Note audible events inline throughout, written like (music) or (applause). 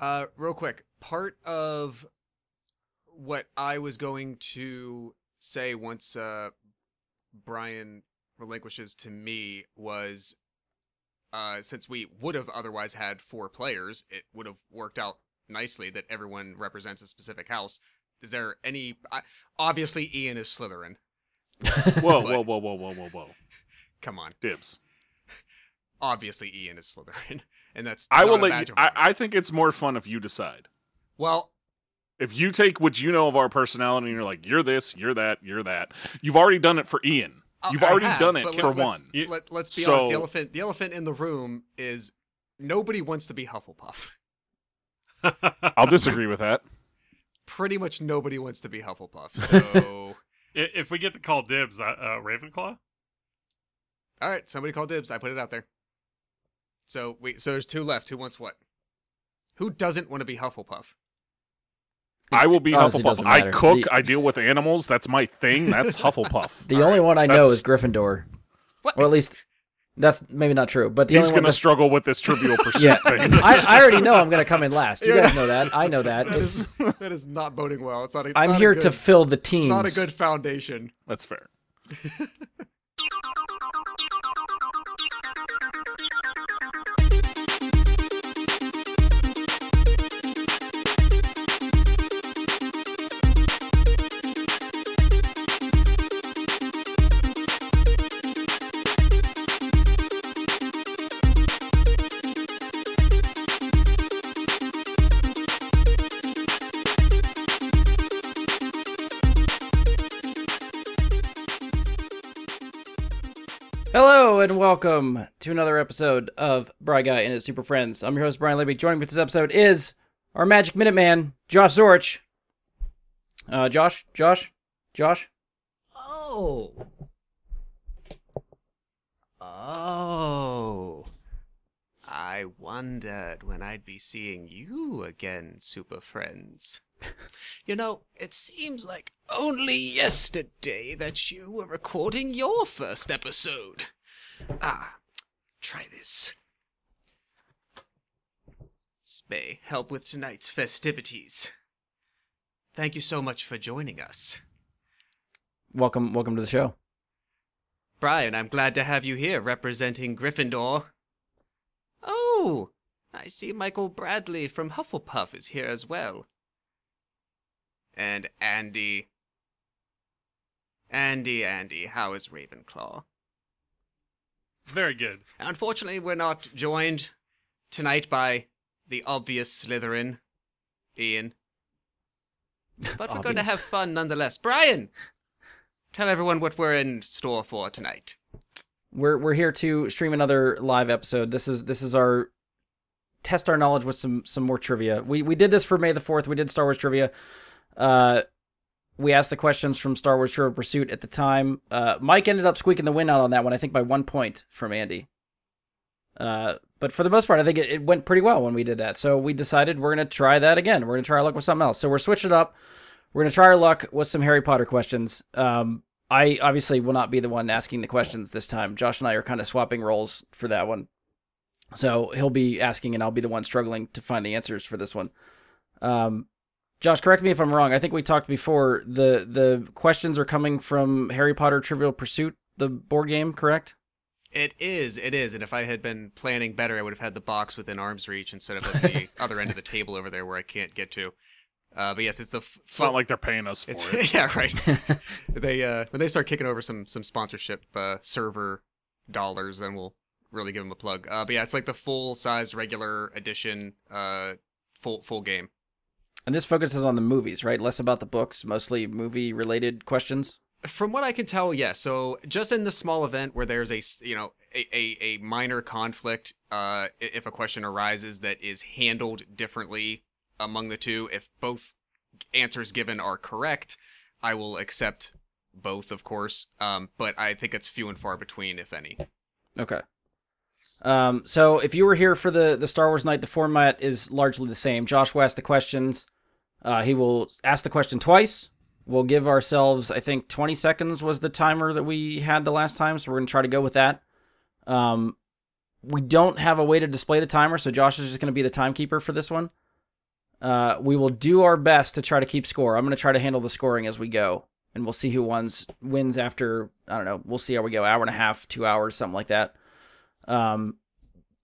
Uh, real quick, part of what I was going to say once uh, Brian relinquishes to me was uh, since we would have otherwise had four players, it would have worked out nicely that everyone represents a specific house. Is there any? I obviously, Ian is Slytherin. (laughs) Whoa, whoa, whoa, whoa, whoa, whoa, whoa. Come on, Dibs. (laughs) obviously Ian is Slytherin, and that's I not will let you. I. I think it's more fun if you decide. well, If you take what you know of our personality and you're like, you're this, you're that, you're that. You've already done it for Ian. You've I already have, done it for let, let's- one. Let, let's be honest. The elephant, the elephant in the room is nobody wants to be Hufflepuff. (laughs) I'll disagree with that. Pretty much nobody wants to be Hufflepuff. (laughs) So, if we get to call dibs, uh, uh, Ravenclaw. all right, somebody call dibs. I put it out there. So we, so there's two left. Who wants what? Who doesn't want to be Hufflepuff? I will be Honestly, Hufflepuff. I cook. The- I deal with animals. That's my thing. That's (laughs) Hufflepuff. The All only right, one I know is Gryffindor, What? or at least that's maybe not true. But the He's only going one to struggle with this trivial (laughs) pursuit Yeah, thing. (laughs) I, I already know I'm gonna come in last. You Yeah. guys know that. I know that. That It's, is that is not boding well. It's not. A, I'm not a here good, to fill the teams. Not a good foundation. That's fair. And welcome to another episode of Bry Guy and his Super Friends. I'm your host Brian Libby. Joining me for this episode is our Magic Minute Man, Josh Zorich. Uh, Josh, Josh, Josh. Oh. Oh. I wondered when I'd be seeing you again, Super Friends. You know, it seems like only yesterday that you were recording your first episode. Ah, try this. This may help with tonight's festivities. Thank you so much for joining us. Welcome, welcome to the show. Brian, I'm glad to have you here representing Gryffindor. Oh, I see Michael Bradley from Hufflepuff is here as well. And Andy. Andy, Andy, how is Ravenclaw? Very good. Unfortunately, we're not joined tonight by the obvious Slytherin, Ian. (laughs) But we're going to have fun nonetheless. Brian, tell everyone what we're in store for tonight. We're we're here to stream another live episode. This is this is our test our knowledge with some some more trivia. We we did this for May the Fourth. We did Star Wars trivia. Uh, we asked the questions from Star Wars Trivia Pursuit at the time. Uh, Mike ended up squeaking the win out on that one. I think by one point from Andy. Uh, but for the most part, I think it, it went pretty well when we did that. So we decided we're gonna try that again. We're gonna try our luck with something else. So we're switching it up. We're gonna try our luck with some Harry Potter questions. Um, I obviously will not be the one asking the questions this time. Josh and I are kind of swapping roles for that one. So he'll be asking, and I'll be the one struggling to find the answers for this one. Um, Josh, correct me if I'm wrong. I think we talked before. the The questions are coming from Harry Potter Trivial Pursuit, the board game, correct? It is, it is. And if I had been planning better, I would have had the box within arm's reach instead of at the (laughs) other end of the table over there where I can't get to. Uh, but yes, it's the. F- It's not like they're paying us for It's, (laughs) it. yeah, right. (laughs) they uh, when they start kicking over some some sponsorship uh, server dollars, then we'll really give them a plug. Uh, but yeah, it's like the full size regular edition, uh, full full game. And this focuses on the movies, right? Less about the books, mostly movie related questions. From what I can tell, yes. So just in the small event where there's a you know a, a, a minor conflict, uh, if a question arises that is handled differently among the two, if both answers given are correct, I will accept both, of course. Um, but I think it's few and far between, if any. Okay. Um, so if you were here for the the Star Wars night, the format is largely the same. Josh will ask the questions. Uh, he will ask the question twice. We'll give ourselves, I think, 20 seconds was the timer that we had the last time, so we're gonna try to go with that. Um, we don't have a way to display the timer, so Josh is just gonna be the timekeeper for this one. Uh, we will do our best to try to keep score. I'm going to try to handle the scoring as we go, and we'll see who wins wins after. I don't know. We'll see how we go. Hour and a half, two hours, something like that. Um,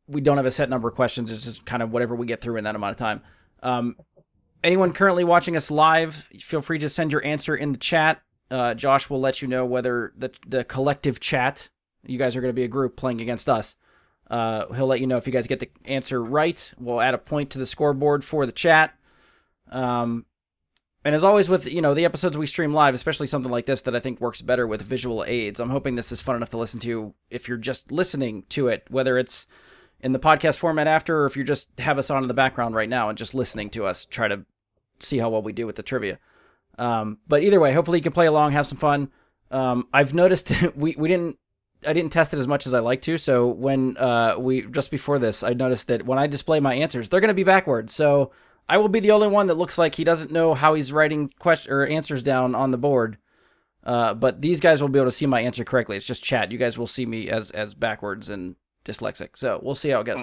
we don't have a set number of questions. It's just kind of whatever we get through in that amount of time. Um, anyone currently watching us live, feel free to send your answer in the chat. Uh, Josh will let you know whether the the collective chat. You guys are going to be a group playing against us. Uh, he'll let you know if you guys get the answer right. We'll add a point to the scoreboard for the chat. Um, and as always, with you know the episodes we stream live, especially something like this that I think works better with visual aids. I'm hoping this is fun enough to listen to if you're just listening to it, whether it's in the podcast format after, or if you just have us on in the background right now and just listening to us try to see how well we do with the trivia. Um, but either way, hopefully you can play along, have some fun. Um, I've noticed (laughs) we, we didn't I didn't test it as much as I like to. So when uh, we just before this, I noticed that when I display my answers, they're going to be backwards. So I will be the only one that looks like he doesn't know how he's writing question or answers down on the board. Uh, but these guys will be able to see my answer correctly. It's just chat. You guys will see me as as backwards and dyslexic. So we'll see how it goes.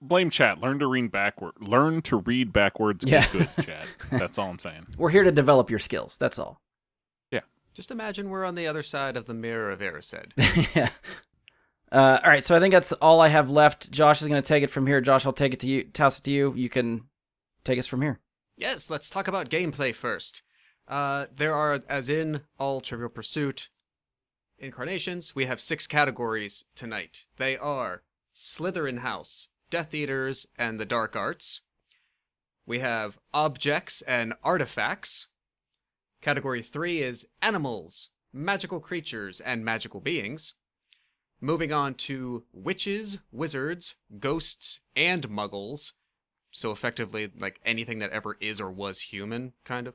Blame chat. Learn to read backward. Learn to read backwards. Get Yeah. good, (laughs) chat. That's all I'm saying. We're here to develop your skills. That's all. Yeah. Just imagine we're on the other side of the mirror of Erised. (laughs) yeah. Uh, all right, so I think that's all I have left. Josh is going to take it from here. Josh, I'll take it to you, toss it to you. You can take us from here. Yes, let's talk about gameplay first. Uh, there are, as in all Trivial Pursuit incarnations, we have six categories tonight. They are Slytherin House, Death Eaters, and the Dark Arts. We have Objects and Artifacts. Category 3 is Animals, Magical Creatures, and Magical Beings. Moving on to Witches, Wizards, Ghosts, and Muggles so effectively like anything that ever is or was human kind of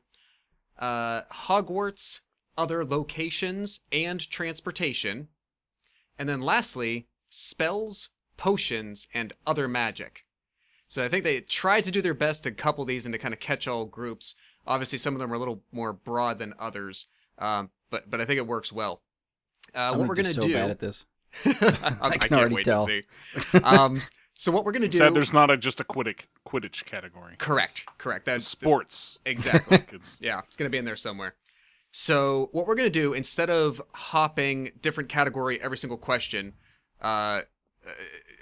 uh hogwarts other locations and transportation and then lastly spells potions and other magic so i think they tried to do their best to couple these into kind of catch-all groups obviously some of them are a little more broad than others um but but i think it works well uh I'm what we're gonna so do bad at this. I, (laughs) (laughs) I can can't already wait tell. to see um so what we're gonna (laughs) do Sad there's not a, just a Quidditch Quidditch category. correct correct It's that's sports. exactly Yeah, it's going to be in there somewhere. So, what we're going to do instead of hopping different category every single question, uh, uh,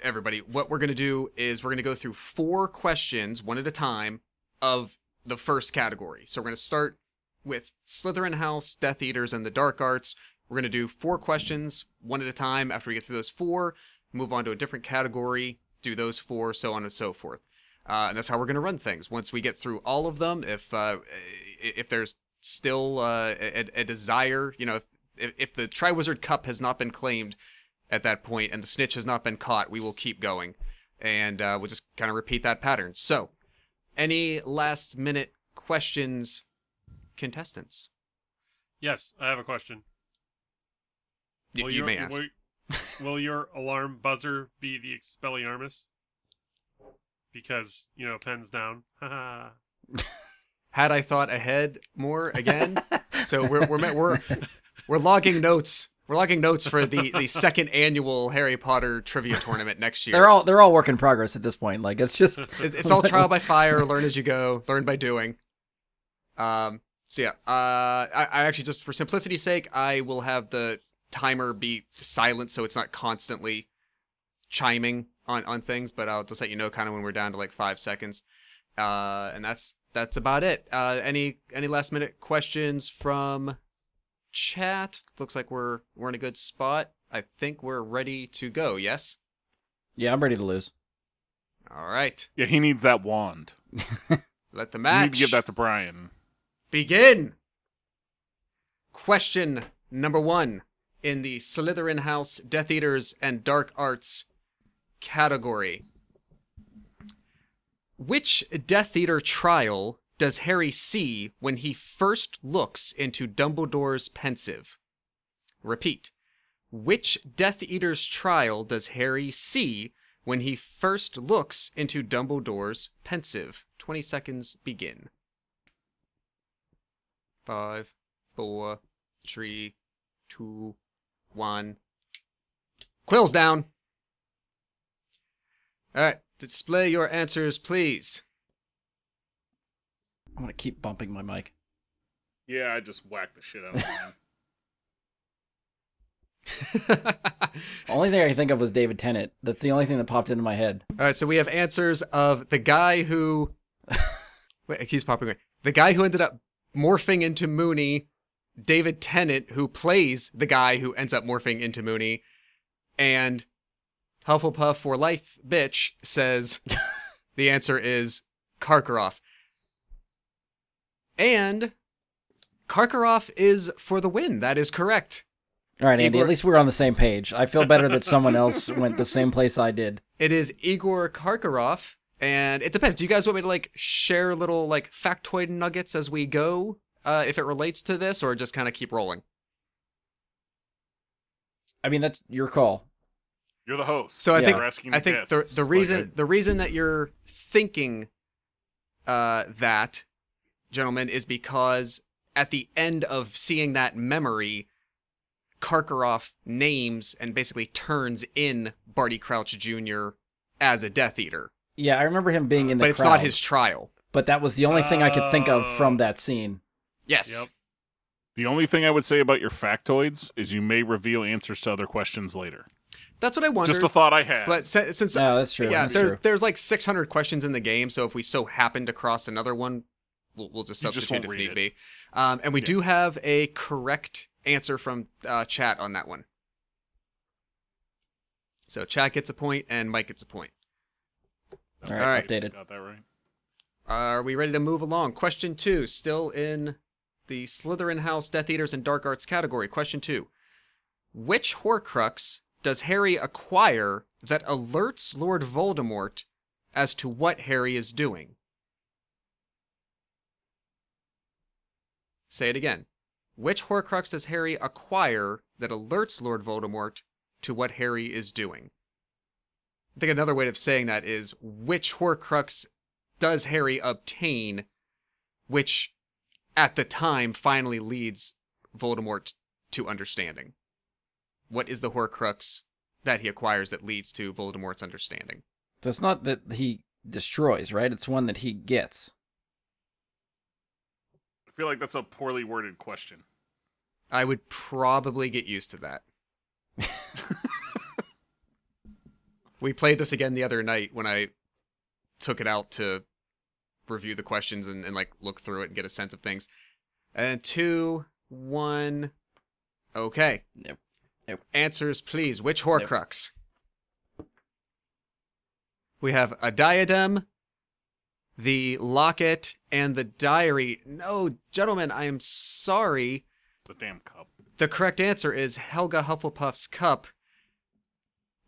everybody, what we're going to do is we're going to go through four questions one at a time of the first category. So, we're going to start with Slytherin House, Death Eaters, and the Dark Arts. We're going to do four questions one at a time. After we get through those four, move on to a different category, do those four, so on and so forth. Uh, and that's how we're going to run things. Once we get through all of them, if uh, if there's still uh, a, a desire, you know, if, if the Triwizard Cup has not been claimed at that point and the snitch has not been caught, we will keep going, and uh, we'll just kind of repeat that pattern. So, any last minute questions, contestants? Yes, I have a question. Y- Will you your, may ask. Will, will your alarm buzzer be the Expelliarmus? Because, you know, pens down. (laughs) Had I thought ahead more again? (laughs) so we're we're we're we're logging notes. We're logging notes for the, the second annual Harry Potter trivia tournament next year. They're all they're all work in progress at this point. Like it's just (laughs) It's, it's all trial by (laughs) fire, learn as you go, learn by doing. Um. So yeah, uh, I, I actually just for simplicity's sake, I will have the timer be silent so it's not constantly chiming on on things, but I'll just let you know kind of when we're down to like five seconds. Uh, and that's that's about it. Uh, any any last minute questions from chat? Looks like we're we're in a good spot. I think we're ready to go. Yes. yeah. I'm ready to lose. All right. Yeah, he needs that wand. (laughs) Let the You match need to give that to Brian. begin. Question number one in the Slytherin House, Death Eaters, and Dark Arts category. Which Death Eater trial does Harry see when he first looks into Dumbledore's Pensieve? Repeat. Which Death Eater's trial does Harry see when he first looks into Dumbledore's Pensieve? 20 seconds begin. Five, four, three, two, one. Quills down. All right, display your answers, please. I'm gonna keep bumping my mic. Yeah, I just whacked the shit out of mine. (laughs) Only thing I can think of was David Tennant. That's the only thing that popped into my head. All right, so we have answers of the guy who. (laughs) Wait, it keeps popping. away. The guy who ended up morphing into Moody, David Tennant, who plays the guy who ends up morphing into Moody, and Hufflepuff for life, bitch says (laughs) the answer is Karkaroff. And Karkaroff is for the win. That is correct. All right, Andy. Igor- At least we're on the same page. I feel better that someone else went the same place I did. It is Igor Karkaroff, and it depends. Do you guys want me to like share little like factoid nuggets as we go, uh, if it relates to this, or just kind of keep rolling? I mean, that's your call. You're the host. So I Yeah. think asking I think the guests, the like reason I- the reason that you're thinking uh, that, gentlemen, is because at the end of seeing that memory, Karkaroff names and basically turns in Barty Crouch Jr. as a Death Eater, Yeah, I remember him being in the but it's crowd, not his trial. But that was the only thing I could think of Oh. from that scene. Yes. Yep. the only thing I would say about your factoids is you may reveal answers to other questions later. That's what I wondered. Just a thought I had. But since, since No, that's true. yeah, that's there's true. there's like 600 questions in the game, so if we so happen to cross another one, we'll, we'll just You just substitute won't if read need it. be. Um, and we Yeah. do have a correct answer from uh, chat on that one. So chat gets a point and Mike gets a point. All All right, right. updated. Got that right. Are we ready to move along? Question two, still in the Slytherin House Death Eaters and Dark Arts category. Question two: Which Horcrux does Harry acquire that alerts Lord Voldemort as to what Harry is doing? Say it again. Which Horcrux does Harry acquire that alerts Lord Voldemort to what Harry is doing? I think another way of saying that is which Horcrux does Harry obtain, which at the time finally leads Voldemort to understanding? What is the Horcrux that he acquires that leads to Voldemort's understanding? So it's not that he destroys, right? It's one that he gets. I feel like that's a poorly worded question. I would probably get used to that. (laughs) we played this again the other night when I took it out to review the questions and, and like look through it and get a sense of things. And two, one, okay. Nope. Nope. Answers, please. Which Horcrux? We have a diadem, the locket, and the diary. No, gentlemen, I am sorry. The damn cup. The correct answer is Helga Hufflepuff's cup,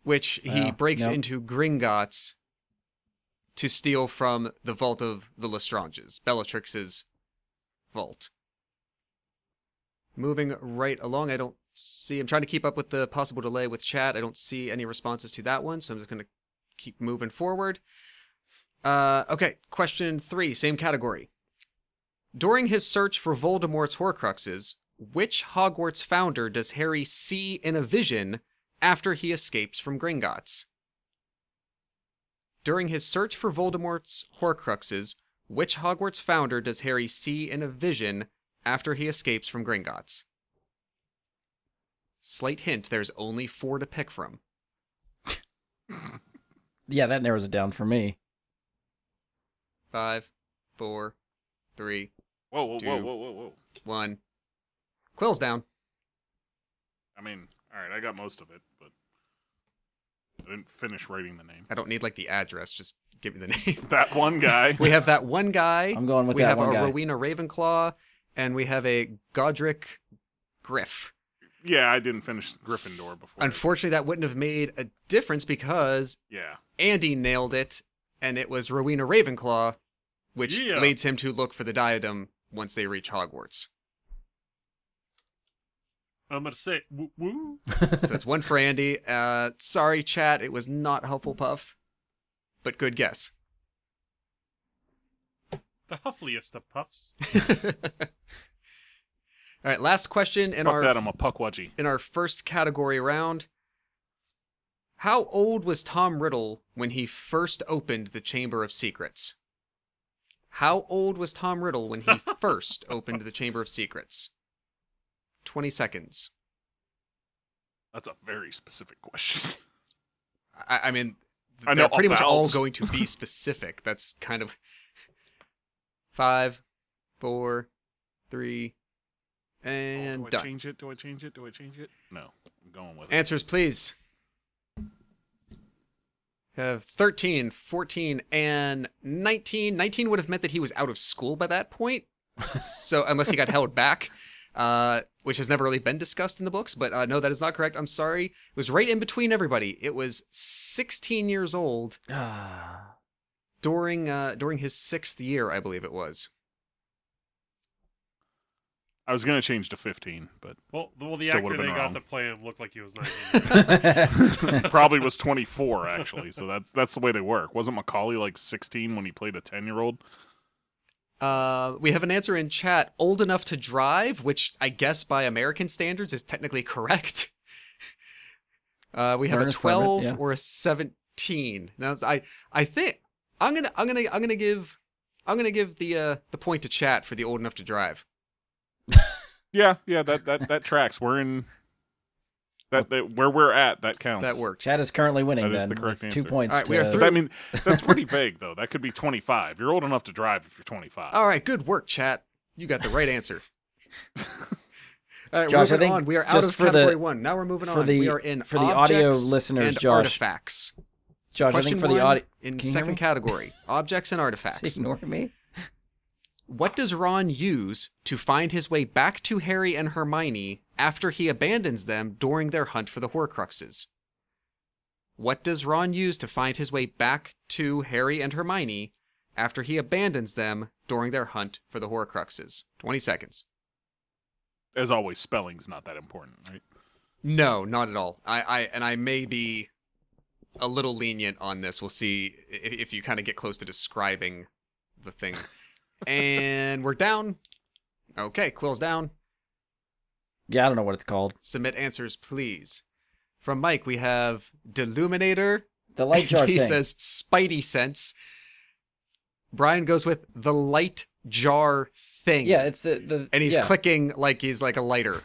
which he Wow. breaks Nope. into Gringotts to steal from the vault of the Lestranges, Bellatrix's vault. Moving right along, I don't see. I'm trying to keep up with the possible delay with chat. I don't see any responses to that one, so I'm just going to keep moving forward. Uh, okay, question three, same category. During his search for Voldemort's Horcruxes, which Hogwarts founder does Harry see in a vision after he escapes from Gringotts? During his search for Voldemort's Horcruxes, which Hogwarts founder does Harry see in a vision after he escapes from Gringotts? Slight hint, there's only four to pick from. (laughs) Yeah, that narrows it down for me. Five, four, three, Whoa, whoa, whoa, Two. whoa, whoa, whoa. one. Quill's down. I mean, all right, I got most of it, but I didn't finish writing the name. I don't need like the address, just give me the (laughs) name. That one guy. we have that one guy. I'm going with that. one guy. we have a. Rowena Ravenclaw, and we have a Godric Griff. Yeah, I didn't finish Gryffindor before. Unfortunately, that wouldn't have made a difference because yeah. Andy nailed it, and it was Rowena Ravenclaw, which Yeah. leads him to look for the diadem once they reach Hogwarts. I'm gonna say woo woo. So it's one for Andy. Uh, sorry, chat, it was not Hufflepuff, but good guess. The huffliest of puffs. (laughs) All right, last question in Fuck our that, I'm a Pukwudgie. in our first category round. How old was Tom Riddle when he first opened the Chamber of Secrets? How old was Tom Riddle when he (laughs) first opened the Chamber of Secrets? 20 seconds. That's a very specific question. (laughs) I, I mean, I they're pretty much all going to be (laughs) specific. That's kind of five, four, three, and oh, do I done. change it? Do I change it? Do I change it? No, I'm going with it. Answers, please. Have 13, 14, and 19. 19 would have meant that he was out of school by that point. (laughs) so, unless he got held back, uh, which has never really been discussed in the books. But uh, no, that is not correct. I'm sorry. It was right in between everybody. It was 16 years old (sighs) during uh, during his sixth year, I believe it was. I was gonna change to 15, but Well, the- well, the Still actor would've they been got wrong. to play him looked like he was (laughs) 19. (laughs) (laughs) probably was 24 actually. So that's that's the way they work. Wasn't Macaulay like 16 when he played a 10 year old? Uh, we have an answer in chat. Old enough to drive, which I guess by American standards is technically correct. Uh, we have Learner's a permit, 12 yeah. or a 17. Now, I I think I'm gonna I'm gonna I'm gonna give I'm gonna give the uh the point to chat for the old enough to drive. Yeah, yeah, that that that tracks. We're in that, that where we're at. That counts. That works. Chad is currently winning. That is then, the correct with two points. All right, we are to- through. I mean, that's pretty vague though. That could be 25. You're old enough to drive if you're 25. All right, good work, chat. You got the right answer. (laughs) All right, Josh, I think on. We are out of for the- category one. Now we're moving for on. the- we are in for the audio objects listeners, and Josh. artifacts. Josh, I Question think for the audio, in Can second category, (laughs) objects and artifacts. Ignore me. What does Ron use to find his way back to Harry and Hermione after he abandons them during their hunt for the Horcruxes? What does Ron use to find his way back to Harry and Hermione after he abandons them during their hunt for the Horcruxes? 20 seconds. As always, spelling's not that important, right? No, not at all. I, I and I may be a little lenient on this. We'll see i- if you kind of get close to describing the thing. And we're down. Okay, Quill's down. Yeah, I don't know what it's called. Submit answers, please. From Mike, we have Deluminator. The light jar (laughs) he thing. says Spidey sense. Brian goes with the light jar thing. yeah, it's the, the and he's yeah, clicking like he's like a lighter.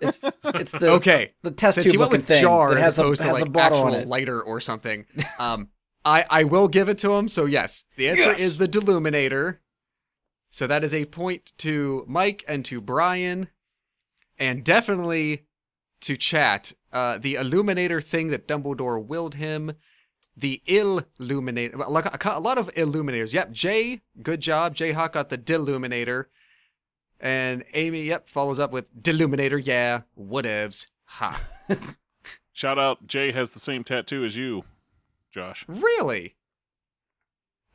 It's, it's the okay. the test Since he tube went with thing jar that as has a opposed to like a bottle on actual lighter or something, (laughs) um, I I will give it to him. So yes, the answer Yes! is the Deluminator. So that is a point to Mike and to Brian, and definitely to chat. Uh, the Illuminator thing that Dumbledore willed him. The Illuminator, like a, lot of Illuminators. Yep, Jay, good job. Jay Hawk got the Deluminator. And Amy, yep, follows up with Deluminator. Yeah, whatevs. Ha. (laughs) Shout out, Jay has the same tattoo as you, Josh. Really?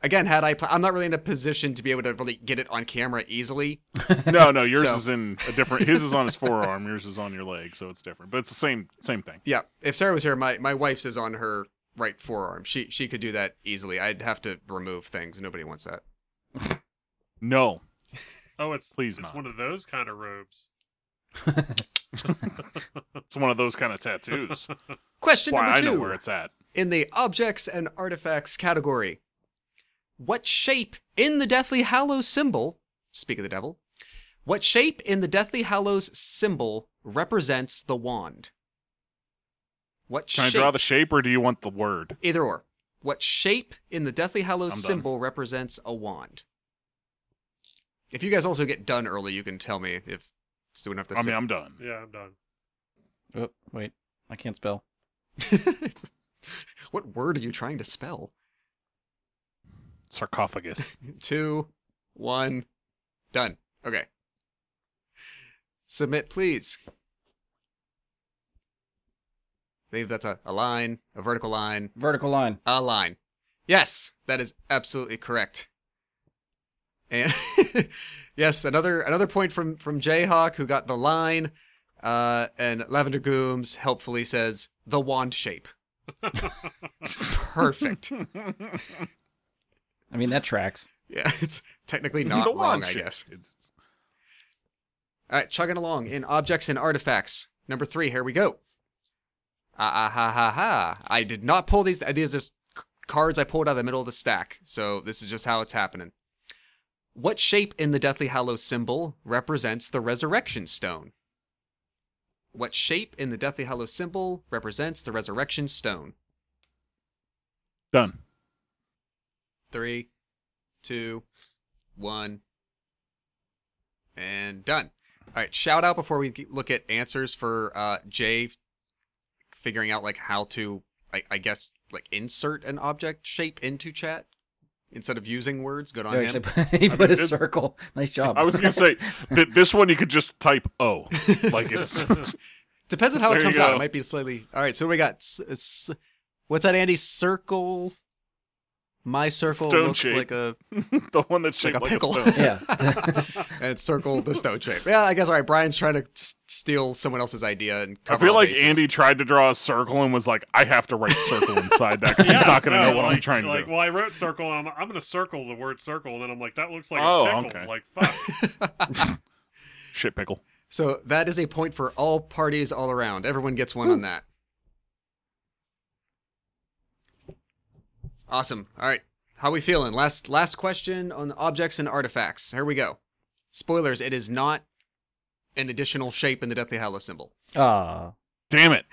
Again, had I, pl- I'm not really in a position to be able to really get it on camera easily. (laughs) No, no, yours So- is in a different. His is on his forearm. Yours is on your leg, so it's different. But it's the same same thing. Yeah, if Sarah was here, my my wife's is on her right forearm. She she could do that easily. I'd have to remove things. Nobody wants that. No, (laughs) Oh, it's Please it's not. one of those kind of robes. (laughs) it's one of those kind of tattoos. Question Why number I two know where it's at. in the objects and artifacts category. What shape in the Deathly Hallows symbol? Speak of the devil. What shape in the Deathly Hallows symbol represents the wand? What Can shape? I draw the shape, or do you want the word? Either or. What shape in the Deathly Hallows I'm done. symbol represents a wand? If you guys also get done early, you can tell me if so we don't have to I mean, I'm done. Yeah, I'm done. Oh, wait, I can't spell. (laughs) what word are you trying to spell? Sarcophagus. (laughs) Two, one, done. Okay. Submit, please. I believe that's a, a line, a vertical line, Vertical line. a line. Yes, that is absolutely correct. And (laughs) yes, another another point from from Jayhawk who got the line. Uh, and Lavender Gooms helpfully says the wand shape. (laughs) Perfect. I mean that tracks. Yeah, (laughs) it's technically not The wrong, wand I shape. guess. All right, chugging along in objects and artifacts. Number three, here we go. Ah, ah, ha, ha, ha. I did not pull these. These are just c- cards I pulled out of the middle of the stack. So this is just how it's happening. What shape in the Deathly Hallows symbol represents the resurrection stone? What shape in the Deathly Hallows symbol represents the resurrection stone? Done. Three, two, one, and done. All right, shout out before we look at answers for uh, Jay figuring out like how to, I, I guess, like insert an object shape into chat instead of using words. Good on He him. actually (laughs) he I put a it- circle. Nice job. I was gonna say (laughs) th- this one you could just type O, (laughs) like it's Depends on how There it comes out. It might be slightly. All right, so we got. s- s- What's that, Andy? Circle. My circle Stone looks shape. like a (laughs) the one that's shaped like shaped a like pickle. stone. yeah. (laughs) and circle the stone shape. Yeah, I guess. All right, Brian's trying to s- steal someone else's idea and I feel all like bases. Andy tried to draw a circle and was like, "I have to write circle inside that because he's not going to no, know what like, I'm trying to like, do." Well, I wrote circle. And I'm, I'm going to circle the word circle, and then I'm like, that looks like Oh, a pickle. okay. Like, fuck. (laughs) Shit pickle. So that is a point for all parties all around. Everyone gets one on that. Awesome. All right. How we feeling? Last last question on objects and artifacts. Here we go. Spoilers, it is not an additional shape in the Deathly Hallow symbol. Ah. Damn it!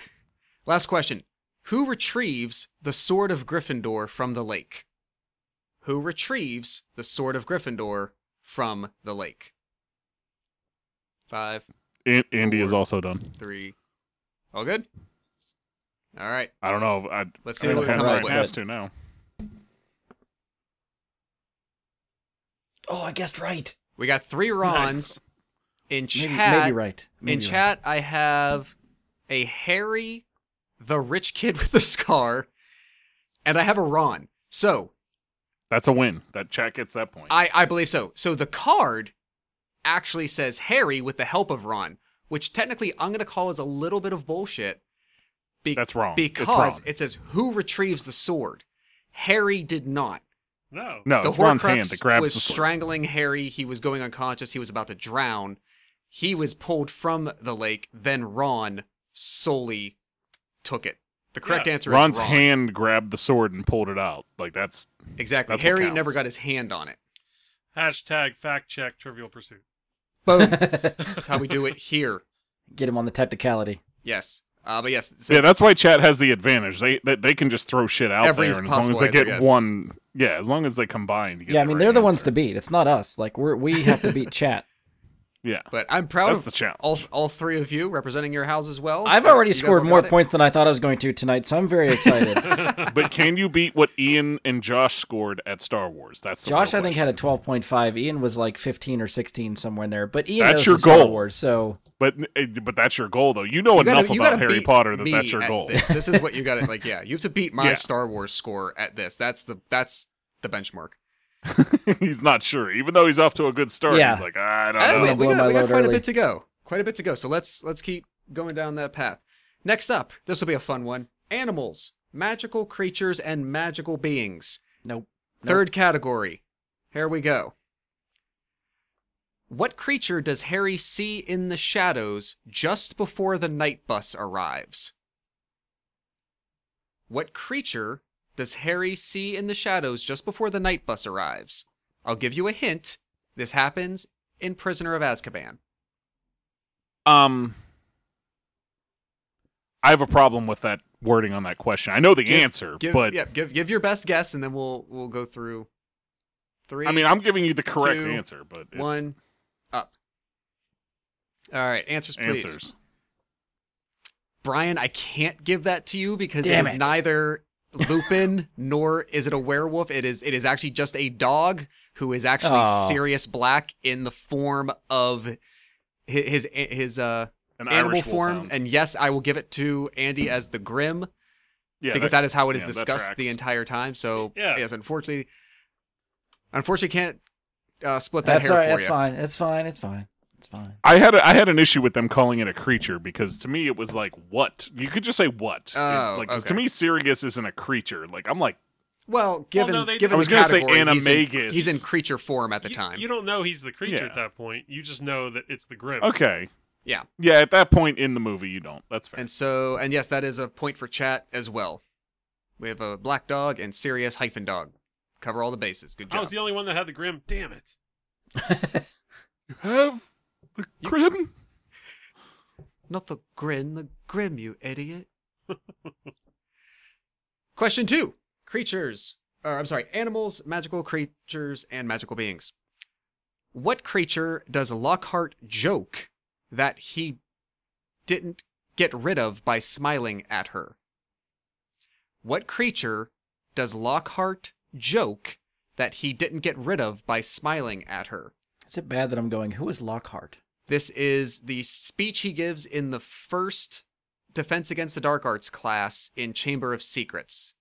Last question. Who retrieves the sword of Gryffindor from the lake? Who retrieves the sword of Gryffindor from the lake? Five, An- Andy is also done. three. All good? All right. I don't know. I, Let's see think what we I'm come right up with. has to now. Oh, I guessed right. We got three Rons Nice. in chat. maybe right. Maybe in right. chat, I have a Harry, the rich kid (laughs) with the scar, and I have a Ron. So That's a win. That chat gets that point. I, I believe so. So the card actually says Harry with the help of Ron, which technically I'm going to call as a little bit of bullshit. Be- That's wrong. It's Because wrong. it says who retrieves the sword. Harry did not. No. no, the it's Ron's Horcrux hand that grabs was the sword. strangling Harry. He was going unconscious. He was about to drown. He was pulled from the lake. Then Ron solely took it. The correct Yeah. answer Ron's is Ron. hand grabbed the sword and pulled it out. Like that's Exactly. That's Harry counts. never got his hand on it. Hashtag fact check Trivial Pursuit. Boom. (laughs) That's how we do it here. Get him on the technicality. Yes. Uh, but yes. yeah. That's why chat has the advantage. They they, they can just throw shit out there, and as long as they answer, get yes. one, yeah, as long as they combine. You get Yeah, I mean right they're the ones to beat. It's not us. Like we're we have to beat (laughs) chat. Yeah, But I'm proud that's of the challenge. all all three of you representing your house as well. I've already you guys scored all more got it. points than I thought I was going to tonight, so I'm very excited. (laughs) but can you beat what Ian and Josh scored at Star Wars? That's the Josh, real I think, had a 12.5. Ian was like 15 or 16 somewhere in there. But Ian That's knows your the Star goal. Wars, so But eh, but that's your goal, though. You know You gotta- enough you about gotta Harry beat Potter that me that's your at goal. This. This is what you got to (laughs) like. Yeah, you have to beat my Yeah. Star Wars score at this. That's the that's the benchmark. (laughs) he's not sure, even though he's off to a good start. Yeah. He's like, I don't Uh, know. we, gonna we got, we got load quite a bit to go. Quite a bit to go. So let's let's keep going down that path. Next up, this will be a fun one. Animals, magical creatures, and magical beings. nope. Third category. Here we go. What creature does Harry see in the shadows just before the night bus arrives? What creature does Harry see in the shadows just before the night bus arrives? I'll give you a hint. This happens in Prisoner of Azkaban. Um, I have a problem with that wording on that question. I know the Give- answer, Give, but yeah, give give your best guess, and then we'll we'll go through three. I mean, I'm giving you the correct two, answer, but it's one up. All right, answers please. answers. Brian, I can't give that to you because Damn it is it. neither Lupin nor is it a werewolf. It is it is actually just a dog who is actually Oh. Sirius Black in the form of hi- his his uh An animal Irish form. wolfhound. And yes, I will give it to Andy as the Grim yeah, because that- that is how it is yeah, discussed the entire time. So Yeah. yes, unfortunately, unfortunately can't uh, split that That's hair all right. for That's you. fine. It's fine. It's fine. It's fine. I had a, I had an issue with them calling it a creature because to me it was like what you could just say what It- Oh, like 'cause okay. to me Sirius isn't a creature like I'm like Well, given no, they- given I was the gonna say category, he's in- animagus. He's in creature form at the you, time. you don't know he's the creature Yeah. at that point. You just know that it's the Grim. okay Yeah. yeah at that point in the movie you don't that's fair And so, and yes, that is a point for chat as well. We have a black dog and Sirius hyphen dog. Cover all the bases. Good job I was the only one that had the Grim. Damn it. You have the grim. (laughs) Not the grin, the grim, you idiot. (laughs) Question two Creatures, or I'm sorry, animals, magical creatures, and magical beings. What creature does Lockhart joke that he didn't get rid of by smiling at her? What creature does Lockhart joke that he didn't get rid of by smiling at her? Is it bad that I'm going? Who is Lockhart? This is the speech he gives in the first Defense Against the Dark Arts class in Chamber of Secrets.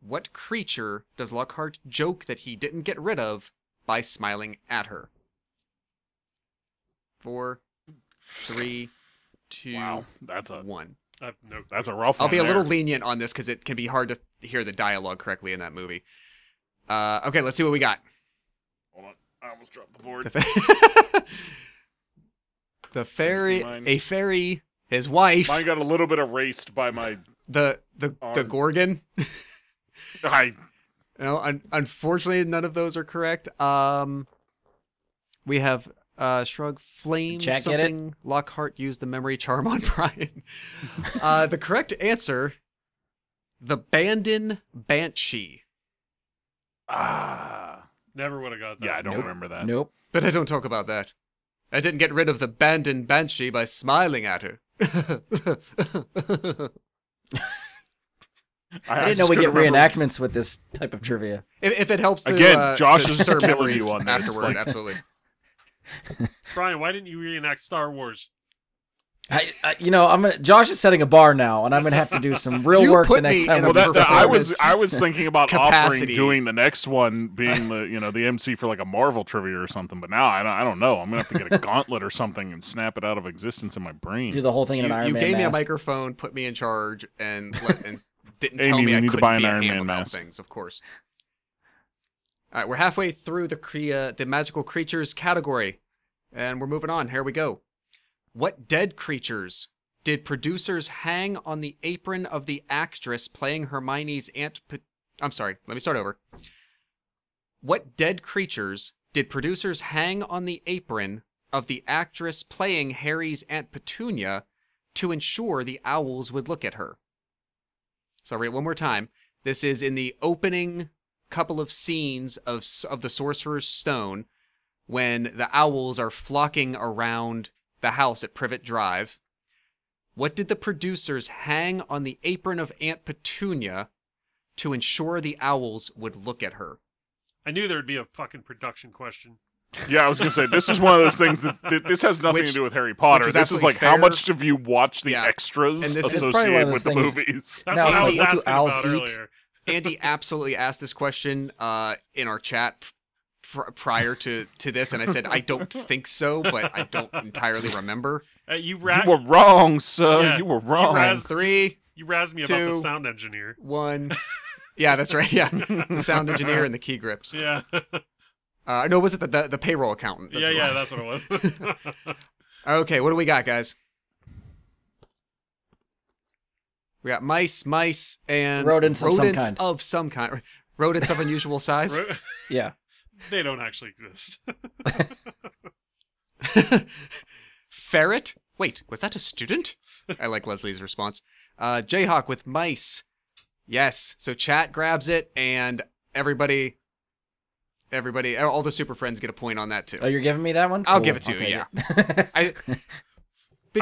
What creature does Lockhart joke that he didn't get rid of by smiling at her? Four, three, two, Wow, that's a one. I no. that's a rough I'll one. be a little lenient on this because it can be hard to hear the dialogue correctly in that movie. Uh, okay, let's see what we got. Hold on, I almost dropped the board. The, fa- (laughs) the fairy, a fairy, his wife, Mine got a little bit erased by my. the the the gorgon. (laughs) I No, un- unfortunately, none of those are correct. Um, we have uh, shrug, flame, Chat get it? something. Lockhart used the memory charm on (laughs) Brian. uh, the correct answer: the Bandon Banshee. Ah Never would have got that. yeah, I don't Nope. remember that. Nope. But I don't talk about that. I didn't get rid of the Bandon Banshee by smiling at her. (laughs) I, didn't know we get couldn't reenactments with this type of trivia. if, if it helps to, Again, uh, Josh to is stir killing memories you on this, afterward, like- absolutely. Brian, why didn't you reenact Star Wars? I, I, you know, I'm gonna. Josh is setting a bar now, and I'm gonna have to do some real You work put the next me time. in we a Well, do that, that- I was I was thinking about offering doing the next one being the you know the MC for like a Marvel trivia or something, but now I don't, I don't know. I'm gonna have to get a gauntlet or something and snap it out of existence in my brain. do the whole thing in an Iron you Man You gave me a microphone, put me in charge, and, let, and (laughs) didn't Amy, tell me I need to couldn't buy an be Iron ham Man mask. things. Of course. All right, we're halfway through the crea- the magical creatures category, and we're moving on. Here we go. What dead creatures did producers hang on the apron of the actress playing Hermione's Aunt? Pe- I'm sorry. Let me start over. What dead creatures did producers hang on the apron of the actress playing Harry's Aunt Petunia to ensure the owls would look at her? So I'll read it one more time. This is in the opening couple of scenes of of the Sorcerer's Stone when the owls are flocking around the house at Privet Drive. What did the producers hang on the apron of Aunt Petunia to ensure the owls would look at her? I knew there would be a fucking production question. Yeah, I was gonna say this is one of those things that, that this has nothing Which- to do with Harry Potter. This is absolutely like how much have you watched the Yeah. extras And this is- It's probably one of associated with the things- movies? That's Now, what I so was what do asking owls about eat? earlier. (laughs) Andy absolutely asked this question uh, in our chat pr- prior to, to this, and I said I don't think so, but I don't entirely remember. Uh, you You were wrong, sir. Yeah, you were you wrong. raz- Three, you razzed me about the sound engineer. one. Yeah, that's right. Yeah, the sound engineer and the key grips. Yeah, Uh, no, was it the the, the payroll accountant? yeah, yeah. That's what it was. (laughs) Okay, what do we got, guys? We got mice, mice, and Rodents of some kind. of some kind. Rodents of unusual size. (laughs) Ro- Yeah. They don't actually exist. (laughs) Ferret? Wait, was that a student? I like Leslie's response. Uh, Jayhawk with mice. Yes. So chat grabs it, and everybody, everybody, all the super friends get a point on that too. Oh, you're giving me that one? I'll Cool, give it to you, take yeah. it. I, (laughs)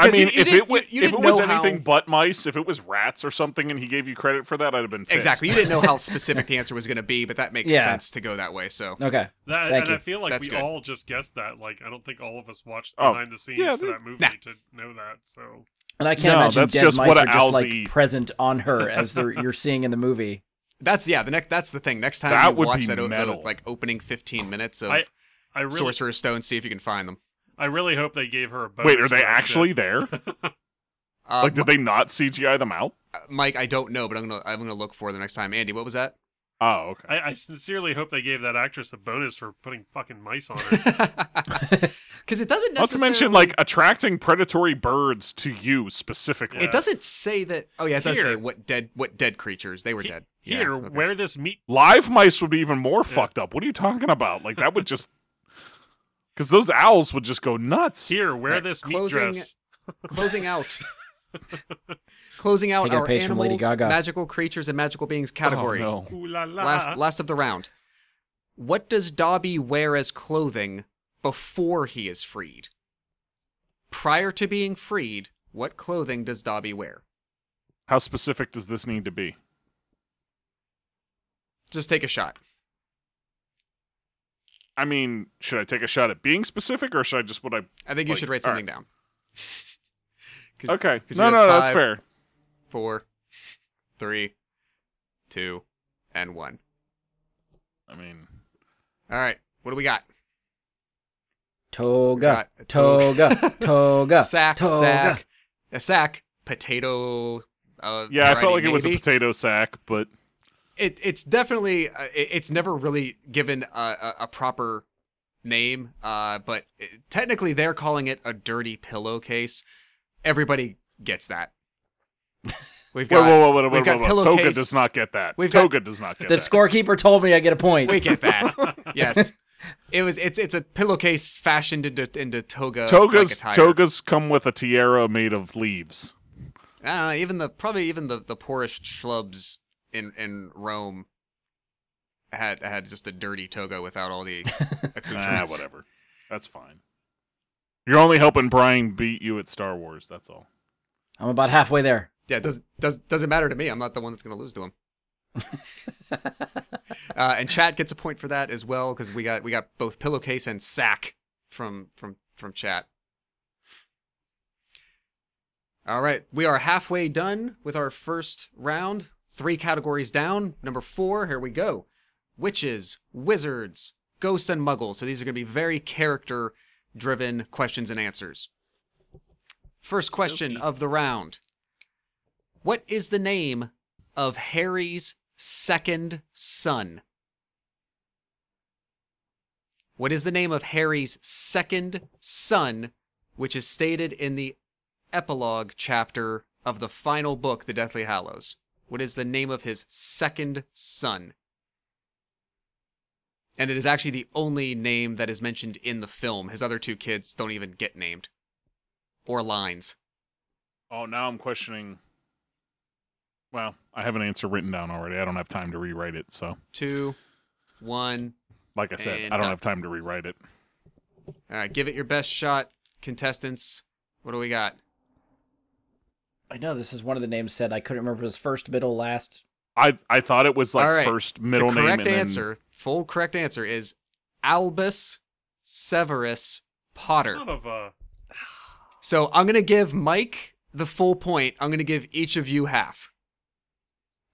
I mean, you- you if it was you- you if it was know how- anything but mice, if it was rats or something, and he gave you credit for that, I'd have been pissed. exactly, you didn't know how specific (laughs) the answer was going to be, but that makes Yeah. sense to go that way. So okay. That, Thank and you. I feel like That's we good. all just guessed that. Like, I don't think all of us watched Oh, behind the scenes yeah, for that- that movie nah. to know that. So And I can't No, imagine dead just mice what are just like eat. present on her (laughs) as they're, you're seeing in the movie. that's yeah. The next that's the thing. Next time That you would watch be that o- metal. like opening fifteen minutes of I- I really, Sorcerer's Stone, see if you can find them. I really hope they gave her a bonus. Wait, are they actually shit. there? (laughs) Uh, like, did they not CGI them out? Mike, I don't know, but I'm gonna I'm gonna look for the next time. Andy, what was that? Oh, okay. I, I sincerely hope they gave that actress a bonus for putting fucking mice on her. (laughs) (laughs) Because it doesn't Not to mention like attracting predatory birds to you specifically. Yeah. it doesn't say that. Oh yeah, it does Here. say what dead what dead creatures they were He- dead. Yeah, Here, okay. wear this meat. Live mice would be even more fucked up. What are you talking about? Like that would just because those owls would just go nuts. Here, wear Right, this meat closing- dress. (laughs) closing out. (laughs) closing out Taking our page from animals, Lady Gaga. magical creatures, and magical beings category. Oh, no. Ooh la la. Last last of the round. What does Dobby wear as clothing before he is freed? Prior to being freed, what clothing does Dobby wear? How specific does this need to be? Just take a shot. I mean, should I take a shot at being specific, or should I just what I? I think you Like, should write all something down. (laughs) 'Cause- Okay, 'cause no, you no, had no, that's fair. Four, three, two, and one. I mean, All right. What do we got? Toga, got toga, (laughs) toga, sack, toga. sack, a sack, potato. Uh, yeah, I felt variety, like it was a potato sack, but it, it's definitely uh, it, it's never really given a, a, a proper name uh but it, technically they're calling it a dirty pillowcase everybody gets that (laughs) we've got whoa, whoa, whoa, whoa, we've got whoa, whoa. Toga does not get that. We've got- Toga does not get The that. The scorekeeper told me I get a point. we get that (laughs) yes it was it's it's a pillowcase fashioned into into toga Togas, like togas come with a tiara made of leaves. I don't know, even the probably even the the poorest schlubs in in Rome had had just a dirty toga without all the (laughs) Ah, whatever. That's fine. You're only helping Brian beat you at Star Wars. That's all. I'm about halfway there. Yeah, does does doesn't matter to me. I'm not the one that's going to lose to him. (laughs) uh, and chat gets a point for that as well because we got we got both pillowcase and sack from from from chat. All right, we are halfway done with our first round. Three categories down. Number four, here we go. Witches, wizards, ghosts, and muggles. So these are going to be very character driven questions and answers. First question Okey. of the round. What is the name of Harry's second son? What is the name of Harry's second son, which is stated in the epilogue chapter of the final book, The Deathly Hallows? What is the name of his second son? And it is actually the only name that is mentioned in the film. His other two kids don't even get named or lines. Oh, now I'm questioning. Well, I have an answer written down already. I don't have time to rewrite it. So, Two, one. like I said, I don't done. have time to rewrite it. All right, give it your best shot, contestants. What do we got? I know this is one of the names said. I couldn't remember if it was first, middle, last. I I thought it was like All right. first middle the name correct and then- answer, full correct answer is Albus Severus Potter. Son of a. So I'm gonna give Mike the full point. I'm gonna give each of you half.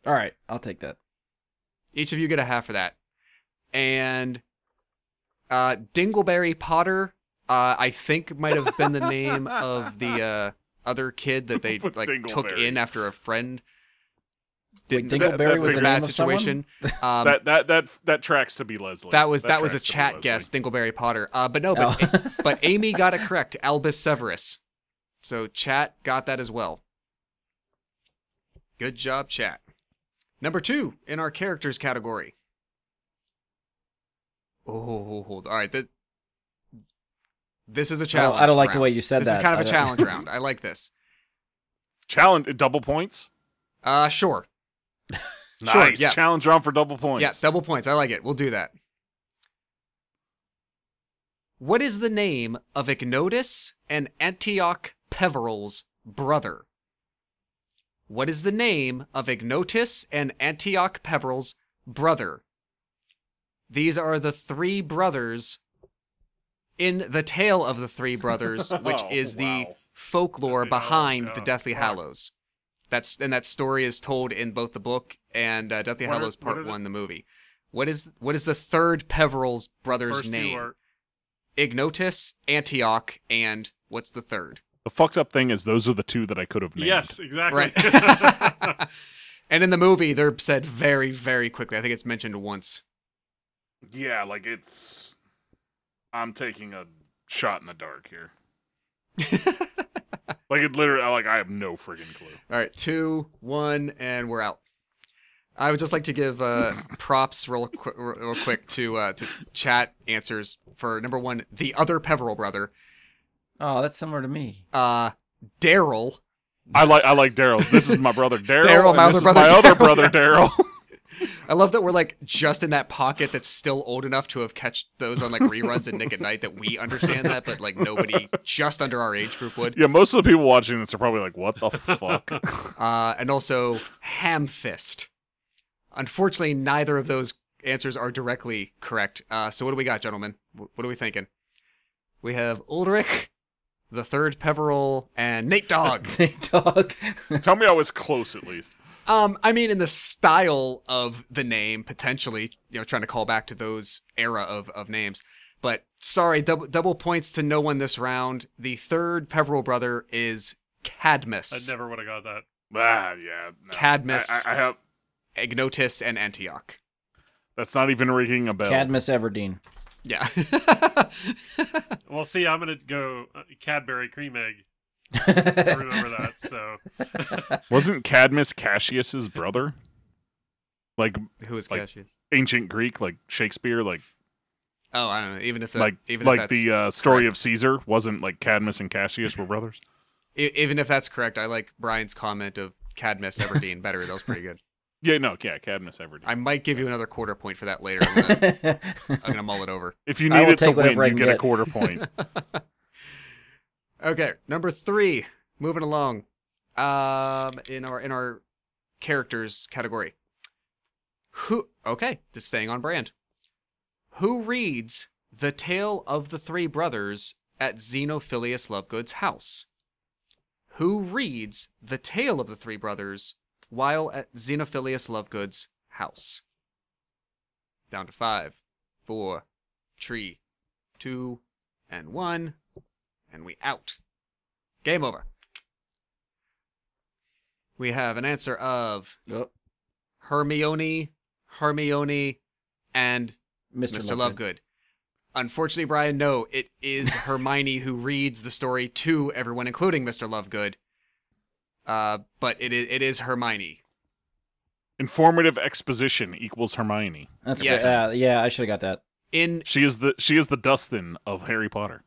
All right, I'll take that. Each of you get a half for that. And uh, Dingleberry Potter, uh, I think might have been the name of the (laughs) uh, other kid that they (laughs) like took in after a friend. Wait, Didn't that- that Dingleberry was was a bad situation. (laughs) Um, that that that that tracks to be Leslie. that was that, was a tracks to be chat Leslie. guess, Dingleberry Potter. Uh, but no, but Oh. (laughs) but Amy got it correct, Albus Severus. So chat got that as well. Good job, chat. Number two in our characters category. Oh, hold all right. That this is a I don't, challenge. I don't like the way you said that. this is kind of I a don't- challenge (laughs) round. I like this. Challenge double points. Uh, sure. (laughs) Nice Sure, yeah. challenge round for double points. Yeah, double points. I like it. We'll do that. What is the name of Ignotus and Antioch Peverell's brother? What is the name of Ignotus and Antioch Peverell's brother? These are the three brothers in the tale of the three brothers, (laughs) which Oh, is the folklore Deathly behind Hallows, the. Deathly Hallows. That's and that story is told in both the book and uh, Deathly What Hallows what Part One, the movie. What is what is the third Peverell's brother's First name? are Ignotus, Antioch, and what's the third? The fucked up thing is those are the two that I could have named. yes, exactly. Right. (laughs) And in the movie, they're said very, very quickly. I think it's mentioned once. Yeah, like it's. I'm taking a shot in the dark here. (laughs) Like it literally, like I have no friggin' clue. All right, two, one, and we're out. I would just like to give uh, (laughs) props real, qu- real quick to uh, to chat answers for number one, the other Peverell brother, Oh, that's similar to me. uh, Daryl. I like I like Daryl. This is my brother Daryl. Daryl, and my this other is brother my other Daryl, brother. Daryl. (laughs) I love that we're like just in that pocket that's still old enough to have catch those on like reruns at Nick at Night that we understand that, but like nobody just under our age group would. yeah, most of the people watching this are probably like, "What the fuck?" (laughs) Uh, and also Ham Fist. Unfortunately, neither of those answers are directly correct. Uh, so what do we got, gentlemen? What are we thinking? We have Ulrich, the third Peverell, and Nate Dogg. (laughs) Dog. Tell me I was close at least. Um, I mean, in the style of the name, potentially, you know, trying to call back to those era of, of names. But sorry, double, double points to no one this round. The third Peverell brother is Cadmus, I never would have got that. Ah, yeah. no. Cadmus. I, I, I have. Ignotus, and Antioch. That's not even ringing a bell. Cadmus Everdeen. Yeah. (laughs) Well, see, I'm gonna go uh, Cadbury cream egg. I (laughs) remember that. So (laughs) (laughs) Wasn't Cadmus Cassius's brother? Like Who is Like- Cassius? ancient Greek, like Shakespeare, like Oh, I don't know. Even if that, like even if like that's, the uh, story correct. of Caesar wasn't like Cadmus and Cassius were brothers. even if that's correct, I like Brian's comment of Cadmus Everdeen better. That was pretty good. Yeah, no, yeah, Cadmus Everdeen. I might give you another quarter point for that later. I'm gonna, I'm gonna mull it over. if you I need it to win, you can get a quarter point. Okay, number three. Moving along. Um, in our in our characters category. Who? Okay, just staying on brand. Who reads the tale of the three brothers at Xenophilius Lovegood's house? Who reads the tale of the three brothers while at Xenophilius Lovegood's house? Down to five, four, three, two, and one, and we out. Game over. We have an answer of Oh, Hermione, Hermione, and Mr. Mr. Lovegood. Lovegood. Unfortunately, Brian, no, it is (laughs) Hermione who reads the story to everyone, including Mr. Lovegood. Uh, but it is it is Hermione. Informative exposition equals Hermione. That's Yes. Uh, yeah, I should have got that. In She is the she is the Dustin of Harry Potter.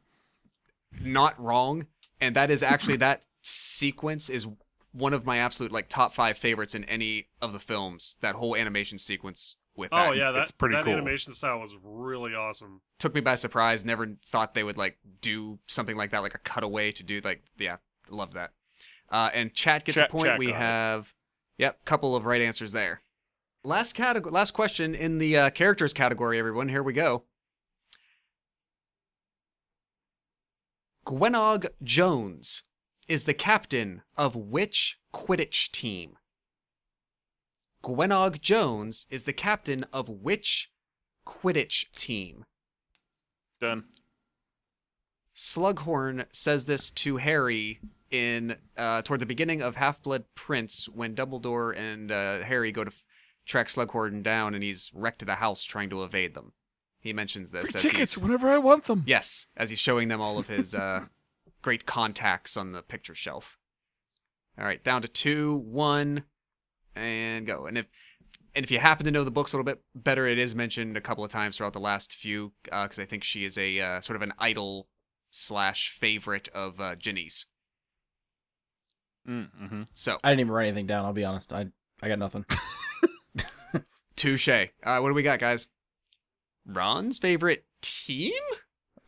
Not wrong, and that is actually that sequence is one of my absolute like top five favorites in any of the films. That whole animation sequence with that. oh yeah, that's it's pretty that cool. animation style was really awesome. took me by surprise. Never thought they would like do something like that, like a cutaway to do like yeah, love that. Uh, and chat gets Chat- a point. chat we got it. have yep, couple of right answers there. Last category, last question in the uh, characters category. Everyone, here we go. Gwenog Jones is the captain of which Quidditch team? Gwenog Jones is the captain of which Quidditch team? Done. Slughorn says this to Harry in uh, toward the beginning of Half Blood Prince when Dumbledore and uh, Harry go to f- track Slughorn down and he's wrecked the house trying to evade them. He mentions this Free tickets whenever I want them. yes, as he's showing them all of his uh, (laughs) great contacts on the picture shelf. All right, down to two, one, and go. And if and if you happen to know the books a little bit better, it is mentioned a couple of times throughout the last few because I think she is a uh, sort of an idol slash favorite of uh, Ginny's. Mm, hmm So I didn't even write anything down. I'll be honest. I I got nothing. (laughs) touche. All right, what do we got, guys? Ron's favorite team (laughs)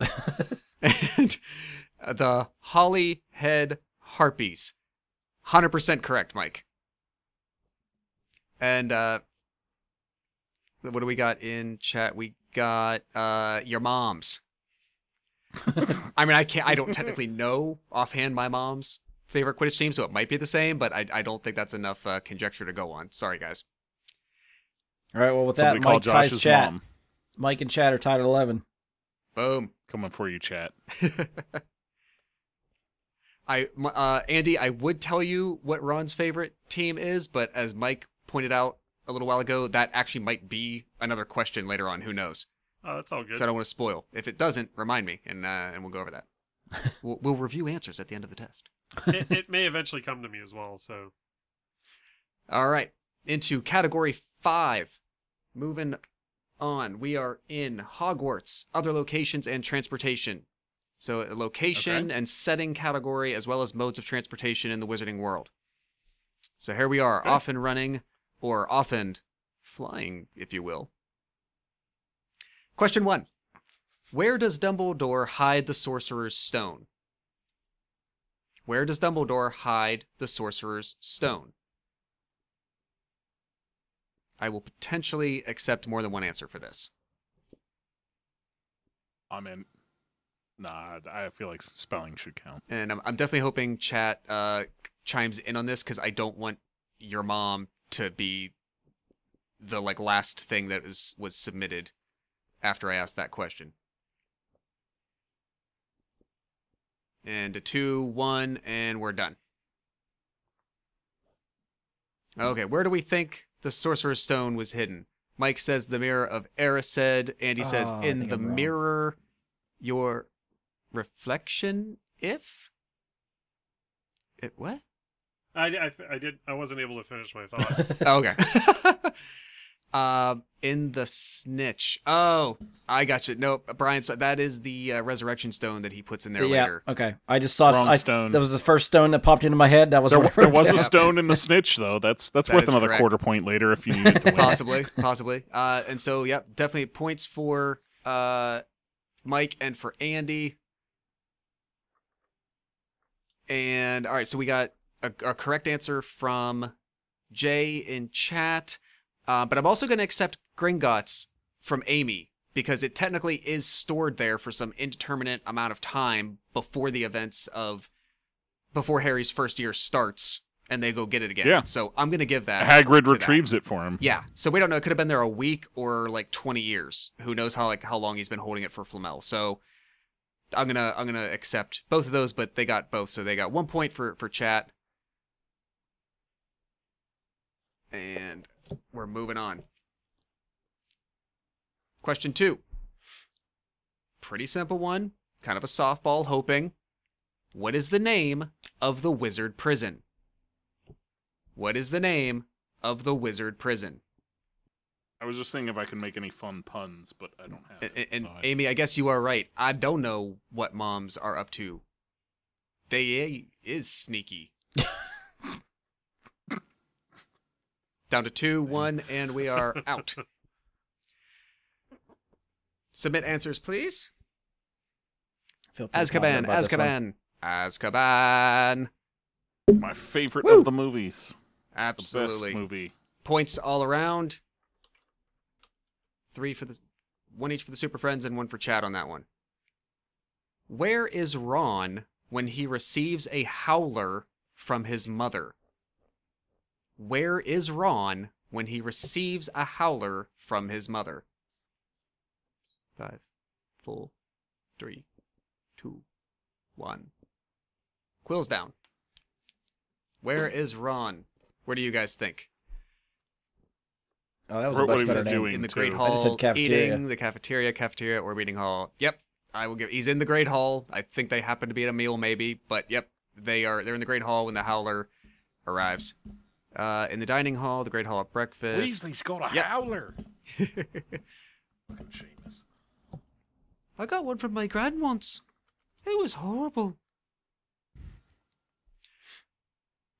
and the Holyhead Harpies. Hundred percent correct, Mike. And uh, what do we got in chat? We got uh, your mom's. (laughs) I mean, I can't. I don't technically know offhand my mom's favorite Quidditch team, so it might be the same, but I, I don't think that's enough uh, conjecture to go on. Sorry, guys. All right. Well, with Somebody that, call Mike ties Josh's chat. mom. Mike and chat are tied at eleven. Boom. Coming for you, chat. (laughs) I, uh, Andy, I would tell you what Ron's favorite team is, but as Mike pointed out a little while ago, that actually might be another question later on. Who knows? Oh, that's all good. So I don't want to spoil. If it doesn't, remind me, and uh, and we'll go over that. (laughs) we'll, we'll review answers at the end of the test. it, it may eventually come to me as well. So All right, into category five. Moving on, we are in Hogwarts, other locations and transportation. So a location and setting category, as well as modes of transportation in the Wizarding world. So here we are, Okay. often running, or often flying, if you will. Question one: Where does Dumbledore hide the Sorcerer's Stone? Where does Dumbledore hide the Sorcerer's Stone? I will potentially accept more than one answer for this. I mean, nah, I feel like spelling should count. And I'm, I'm definitely hoping chat uh, chimes in on this because I don't want your mom to be the like last thing that was was submitted after I asked that question. And a two, one, and we're done. Okay, where do we think the Sorcerer's Stone was hidden? Mike says the mirror of Erised. Andy oh, says Oh, I in the I'm wrong. mirror, your reflection. If it what? I, I, I did I wasn't able to finish my thought. (laughs) Oh, okay. (laughs) um, in the snitch. Oh, I got you. Nope, Brian. So that is the uh, resurrection stone that he puts in there yeah. later. Okay. I just saw. Wrong I, stone. That was the first stone that popped into my head. That was There, there wrote was a stone in the snitch, though. That's that's That worth another correct. quarter point later if you need it to win. possibly, possibly. Uh, and so, yep, definitely points for uh, Mike and for Andy. And all right, so we got a, a correct answer from Jay in chat, uh, but I'm also going to accept Gringotts from Amy because it technically is stored there for some indeterminate amount of time before the events of before Harry's first year starts, and they go get it again. Yeah. So I'm going to give that. Hagrid to that. retrieves it for him. Yeah. So we don't know. It could have been there a week or like 20 years. Who knows how like how long he's been holding it for Flamel. So I'm gonna I'm gonna accept both of those, but they got both, so they got one point for for chat. And we're moving on. Question two. Pretty simple one. Kind of a softball, hoping. What is the name of the wizard prison? What is the name of the wizard prison? I was just thinking if I could make any fun puns, but I don't have And, it. and so I- Amy, I guess you are right. I don't know what moms are up to. They is sneaky. (laughs) Down to two, one, and we are (laughs) out. Submit answers, please. I feel pretty confident Azkaban, about this one. Azkaban, Azkaban. my favorite Woo! of the movies. The Absolutely. best movie. Points all around. Three for the one each for the Super Friends and one for Chad on that one. Where is Ron when he receives a howler from his mother? Where is Ron when he receives a howler from his mother? Five, four, three, two, one. Quill's down. Where is Ron? Where do you guys think? Oh, that was a What much was better he name. doing? in the too. Great I Hall, just said cafeteria. eating the cafeteria, cafeteria, or meeting hall. Yep, I will give. He's in the Great Hall. I think they happen to be at a meal, maybe, but yep, they are. They're in the Great Hall when the Howler arrives. Uh, in the dining hall, the Great Hall at breakfast. Weasley's got a Yep. howler. (laughs) Fucking Seamus. I got one from my grand once. It was horrible.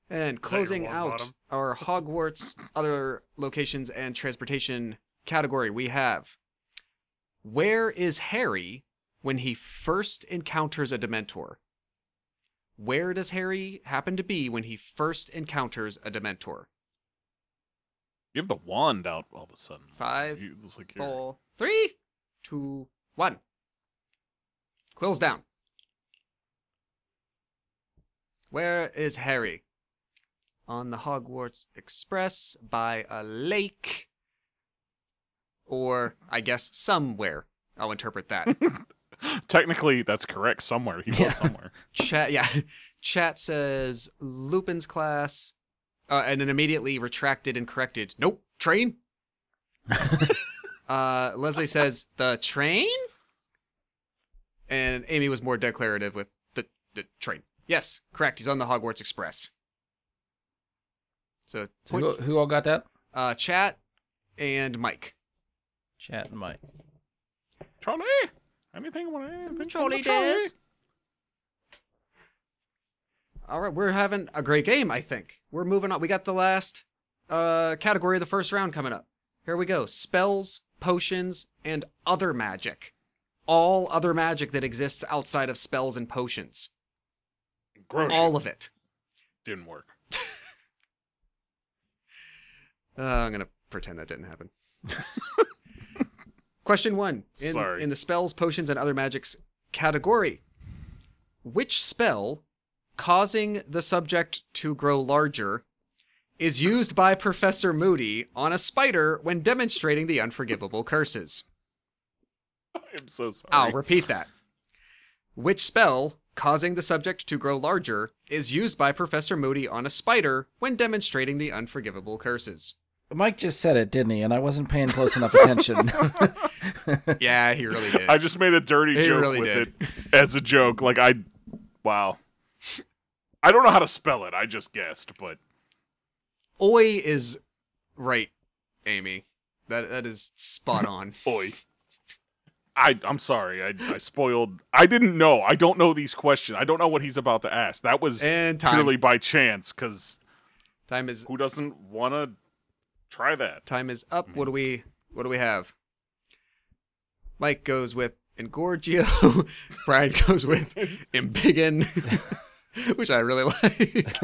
And closing one out bottom? our Hogwarts other locations and transportation category, we have Where is Harry when he first encounters a Dementor? Where does Harry happen to be when he first encounters a Dementor? You have the wand out all of a sudden. Five, You- it's like you're- four, three, two, one. Quill's down. Where is Harry? On the Hogwarts Express by a lake. Or, I guess, somewhere. I'll interpret that. (laughs) (laughs) Technically, that's correct. Somewhere he was Yeah. somewhere. (laughs) Chat, yeah. Chat says Lupin's class. uh, and then immediately retracted and corrected. Nope, train. (laughs) uh, Leslie says the train, and Amy was more declarative with the the train. Yes, correct. He's on the Hogwarts Express. So, So who, who all got that? uh, chat and Mike. Chat and Mike. Charlie, anything? I want anything? Charlie does. All right, we're having a great game. I think we're moving on. We got the last uh, category of the first round coming up. Here we go: spells, potions, and other magic. All other magic that exists outside of spells and potions. Gross. All of it. didn't work. (laughs) Uh, I'm gonna pretend that didn't happen. (laughs) Question one: in, Sorry. in the spells, potions, and other magics category, which spell causing the subject to grow larger is used by Professor Moody on a spider when demonstrating the unforgivable curses? I'm so sorry. I'll repeat that. Which spell causing the subject to grow larger is used by Professor Moody on a spider when demonstrating the unforgivable curses? Mike just said it, didn't he? And I wasn't paying close enough attention. (laughs) Yeah, he really did. I just made a dirty He joke really with did. it as a joke. Like I, wow. I don't know how to spell it. I just guessed, but Oi is right, Amy. That that is spot (laughs) on. boy, I I'm sorry. I I spoiled. I didn't know. I don't know these questions. I don't know what he's about to ask. That was And time. purely by chance. Because Time is who doesn't want to try that? time is up. What do we what do we have? Mike goes with Engorgio. (laughs) Brian goes with Embiggen, (laughs) which I really like.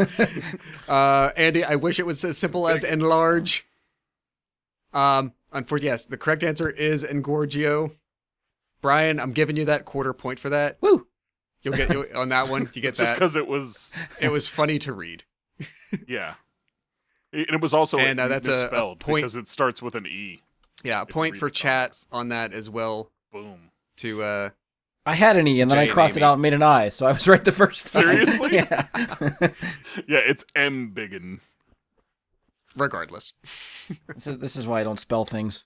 (laughs) uh, Andy, I wish it was as simple as enlarge. Um, unfortunately, yes, the correct answer is Engorgio. Brian, I'm giving you that quarter point for that. Woo! You'll get you, on that one. You get that Just because it was It was funny to read. yeah. And it was also And, uh, that's a- a point- because it starts with an e. Yeah, a point for the chat comics. on that as well. Boom. To uh, I had an E, and then I Jay and crossed it out and made an I, so I was (laughs) right the first time. Seriously? (laughs) yeah. (laughs) Yeah, it's M biggin. regardless. this, is, this is why I don't spell things.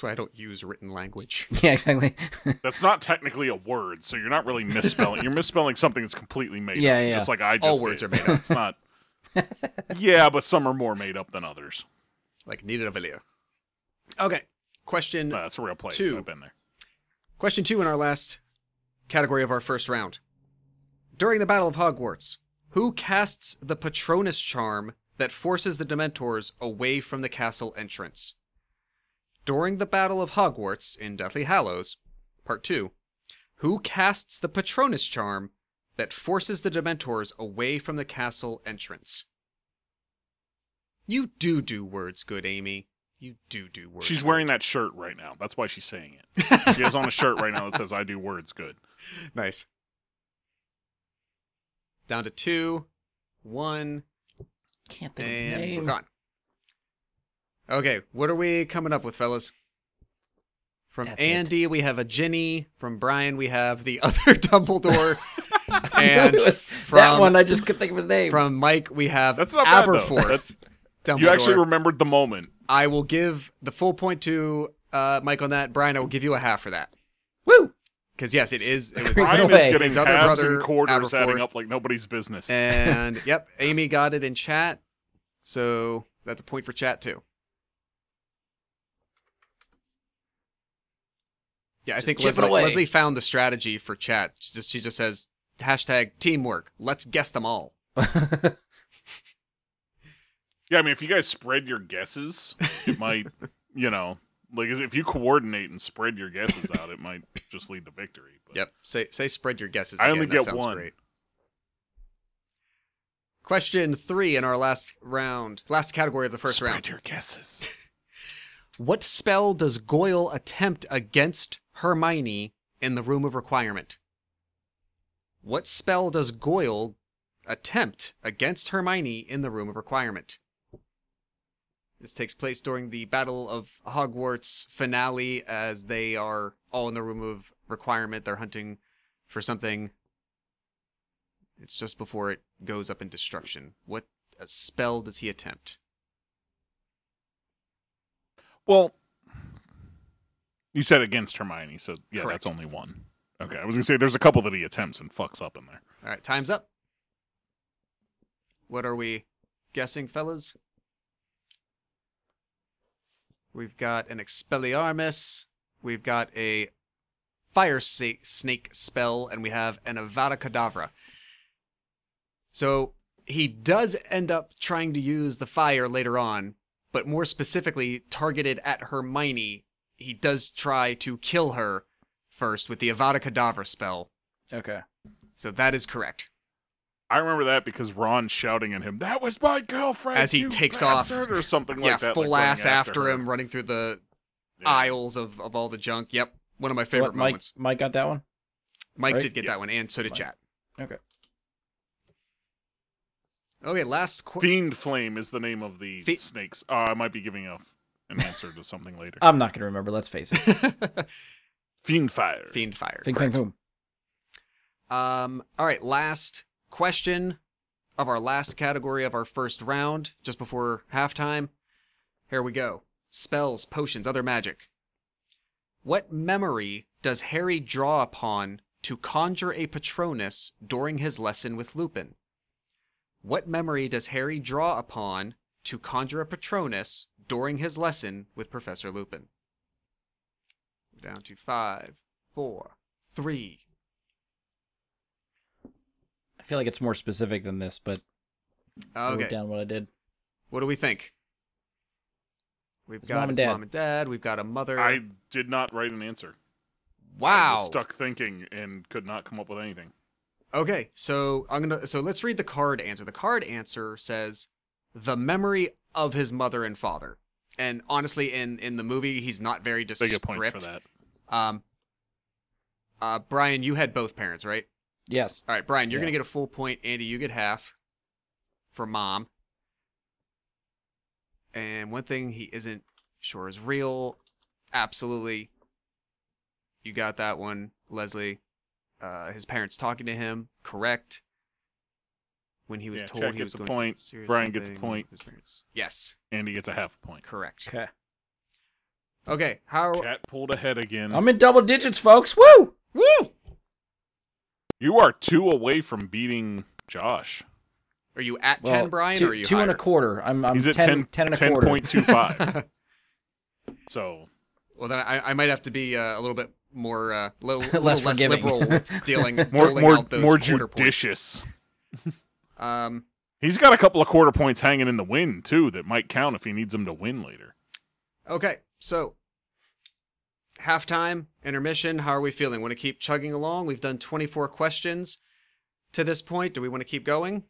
That's why I don't use written language. (laughs) (laughs) Yeah, exactly. (laughs) That's not technically a word, so you're not really misspelling. You're misspelling something that's completely made Yeah, up, yeah. just like I just All words did. are made up. It's not. yeah, but some are more made up than others. like Nita de Villiers. Okay. Question No, that's a real place. Two. I've been there. question two in our last category of our first round. During the Battle of Hogwarts, who casts the Patronus charm that forces the Dementors away from the castle entrance? During the Battle of Hogwarts in Deathly Hallows, Part 2, who casts the Patronus charm that forces the Dementors away from the castle entrance? You do do words good, Amy. You do do words. She's good. wearing that shirt right now. That's why she's saying it. (laughs) She has on a shirt right now that says "I do words good." Nice. Down to two, one, Can't think of his and we're name. gone. Okay, what are we coming up with, fellas? From That's it. Andy, we have a Ginny. From Brian, we have the (laughs) other Dumbledore. (laughs) and was from, that one, I just couldn't think of his name. from Mike, we have That's not bad, though. Aberforth. Dumbledore. You actually remembered the moment. I will give the full point to uh, Mike on that. Brian, I will give you a half for that. Woo! Because yes, it is. It was Creeping Brian away. is getting His other halves brother, and quarters adding up like nobody's business. And (laughs) yep, Amy got it in chat. So that's a point for chat too. Yeah, I think Leslie. Leslie found the strategy for chat. She just she just says hashtag teamwork. Let's guess them all. (laughs) Yeah, I mean, if you guys spread your guesses, it might, (laughs) you know, like if you coordinate and spread your guesses out, it might just lead to victory. But Yep. Say say spread your guesses. I again. only That get sounds one. Great. Question three in our last round, last category of the first spread round. Spread your guesses. (laughs) What spell does Goyle attempt against Hermione in the Room of Requirement? What spell does Goyle attempt against Hermione in the Room of Requirement? This takes place during the Battle of Hogwarts finale as they are all in the Room of Requirement. They're hunting for something. It's just before it goes up in destruction. What spell does he attempt? Well, you said against Hermione, so yeah, Correct. that's only one. Okay, I was gonna say there's a couple that he attempts and fucks up in there. All right, time's up. What are we guessing, fellas? We've got an Expelliarmus, we've got a Fire Snake spell, and we have an Avada Kedavra. So he does end up trying to use the fire later on, but more specifically targeted at Hermione. He does try to kill her first with the Avada Kedavra spell. Okay. So that is correct. I remember that because Ron shouting at him, "That was my girlfriend!" As he you takes off. or something yeah, like that. full like ass after, her. him, running through the Yeah. aisles of, of all the junk. Yep, one of my So favorite what, Mike, moments. Mike got that one? Mike right? did get Yeah. that one, and so did Mike. Chat. Okay. Okay, last qu- Fiend Flame is the name of the Fe- snakes. Uh, I might be giving a, an answer to something later. I'm not going to remember. Let's face it. (laughs) Fiend Fire. Fiend fire. Fing, fing, correct. boom. Um. All right, last question of our last category of our first round, just before halftime. Here we go. Spells, potions, other magic. What memory does Harry draw upon to conjure a Patronus during his lesson with Lupin? What memory does Harry draw upon to conjure a Patronus during his lesson with Professor Lupin? Down to five, four, three, I feel like it's more specific than this, but I wrote Okay. down what I did. What do we think? We've His got mom and his dad. mom and dad. We've got a mother. I did not write an answer. I wow. was stuck thinking and could not come up with anything. Okay, so I'm gonna. So let's read the card answer. The card answer says the memory of his mother and father. And honestly, in in the movie, he's not very They descript. get points for that. Um. Uh, Brian, you had both parents, right? Yes. All right, Brian, you're Yeah. gonna get a full point. Andy, you get half for mom. And one thing he isn't sure is real. Absolutely. You got that one, Leslie. Uh, his parents talking to him, correct. When he was Yeah, told Chad he gets was a going point, serious Brian gets a point. with his parents. Yes, Andy gets a half a point. correct. Okay. Okay, how? Cat pulled ahead again. I'm in double digits, folks. Woo! Woo! you are two away from beating Josh. Are you at Well, ten, Brian, two, or are you two and a quarter. I'm, I'm He's at 10, 10, 10 and a quarter. 10.25. (laughs) so Well, then I, I might have to be uh, a little bit more, uh, little, (laughs) little Less less, liberal with dealing, (laughs) more doling more out those more judicious. Um, He's got a couple of quarter points hanging in the wind too that might count if he needs them to win later. okay, so halftime, intermission. How are we feeling? Want to keep chugging along? We've done 24 questions to this point. Do we want to keep going?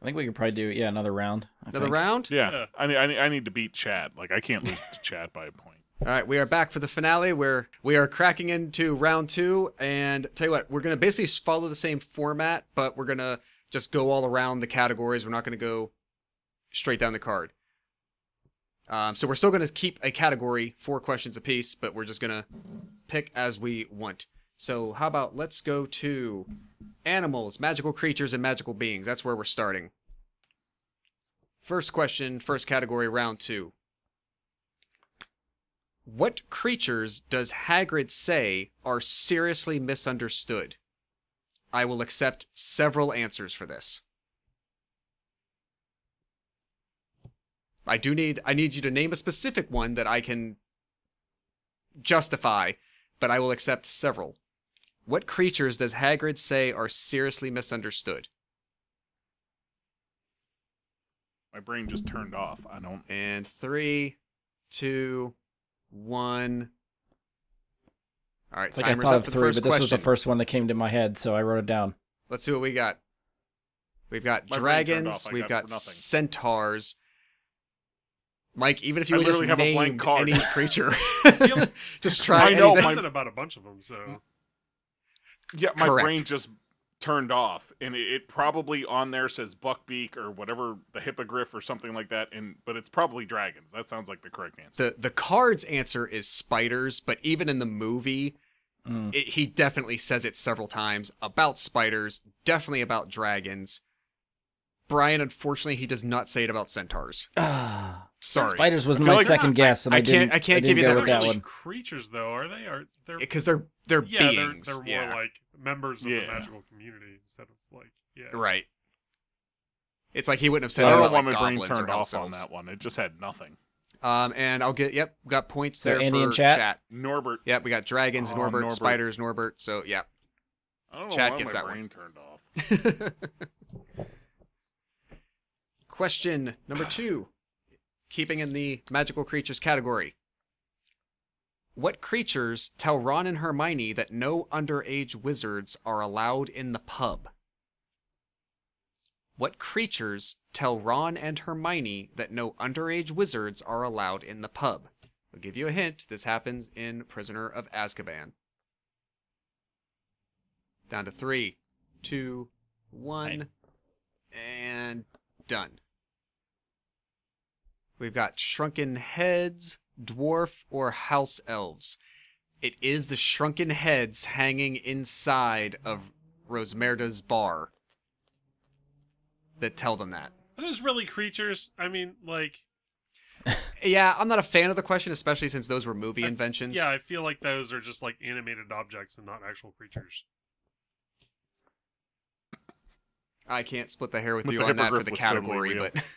I think we could probably do yeah another round. I Another think. round? Yeah, Yeah. I need, I need I need to beat Chad. Like I can't lose to Chad by a point. (laughs) All right, we are back for the finale. Where we are cracking into round two, and tell you what, we're gonna basically follow the same format, but we're gonna just go all around the categories. We're not gonna go straight down the card. Um, so we're still gonna keep a category, four questions apiece, but we're just gonna pick as we want. So how about let's go to animals, magical creatures, and magical beings. That's where we're starting. First question, first category, round two. What creatures does Hagrid say are seriously misunderstood? I will accept several answers for this. I do need I need you to name a specific one that I can justify, but I will accept several. What creatures does Hagrid say are seriously misunderstood? My brain just turned off. I don't. And three, two, one. All right, It's like I thought up of for the three, first but this question. was the first one that came to my head, so I wrote it down. Let's see what we got. We've got My dragons. off. We've got got centaurs. Mike, even if you I just literally have a blank card. any creature, (laughs) (laughs) just try. I know, It anything. says about a bunch of them, so Yeah, my Correct. brain just turned off, and it, it probably on there says buckbeak or whatever the hippogriff or something like that. And but it's probably dragons. That sounds like the correct answer. The the card's answer is spiders, but even in the movie, Mm. it, he definitely says it several times about spiders, definitely about dragons. Brian, unfortunately, he does not say it about centaurs. Ah, Sorry, spiders was my like- second guess, and I, I can't- didn't. I can't didn't give you that that one. creatures, though, are they? Are they're because they're they're yeah, beings. they're they're more yeah. like members of Yeah. the magical community instead of like yeah. right. It's like he wouldn't have said I don't about want my brain turned off on that one. It just had nothing. Um, and I'll get yep, got points there Andy for in chat? Norbert. Yep, we got dragons, Oh, Norbert, Norbert. spiders, Norbert. So yeah. I don't know Chad why gets my that one. brain turned off. (laughs) Question number two, keeping in the magical creatures category. What creatures tell Ron and Hermione that no underage wizards are allowed in the pub? What creatures tell Ron and Hermione that no underage wizards are allowed in the pub? I'll give you a hint. This happens in Prisoner of Azkaban. Down to three, two, one, and done. We've got shrunken heads, dwarf, or house elves. It is the shrunken heads hanging inside of Rosmerta's bar that tell them that. Are those really creatures? I mean, like (laughs) Yeah, I'm not a fan of the question, especially since those were movie I- inventions. yeah, I feel like those are just like animated objects and not actual creatures. I can't split the hair with But you the on that for the category, but. (laughs)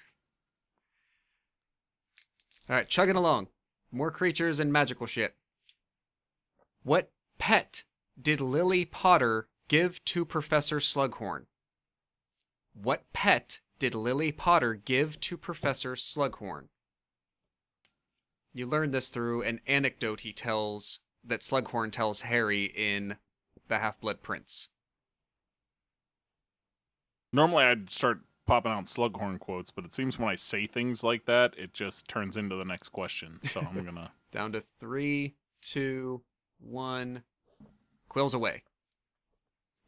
All right, chugging along. More creatures and magical shit. What pet did Lily Potter give to Professor Slughorn? What pet did Lily Potter give to Professor Slughorn? You learn this through an anecdote he tells that Slughorn tells Harry in The Half Blood Prince. Normally, I'd start popping out slughorn quotes, but it seems when I say things like that, it just turns into the next question. So I'm (laughs) gonna. Down to three, two, one. Quills away.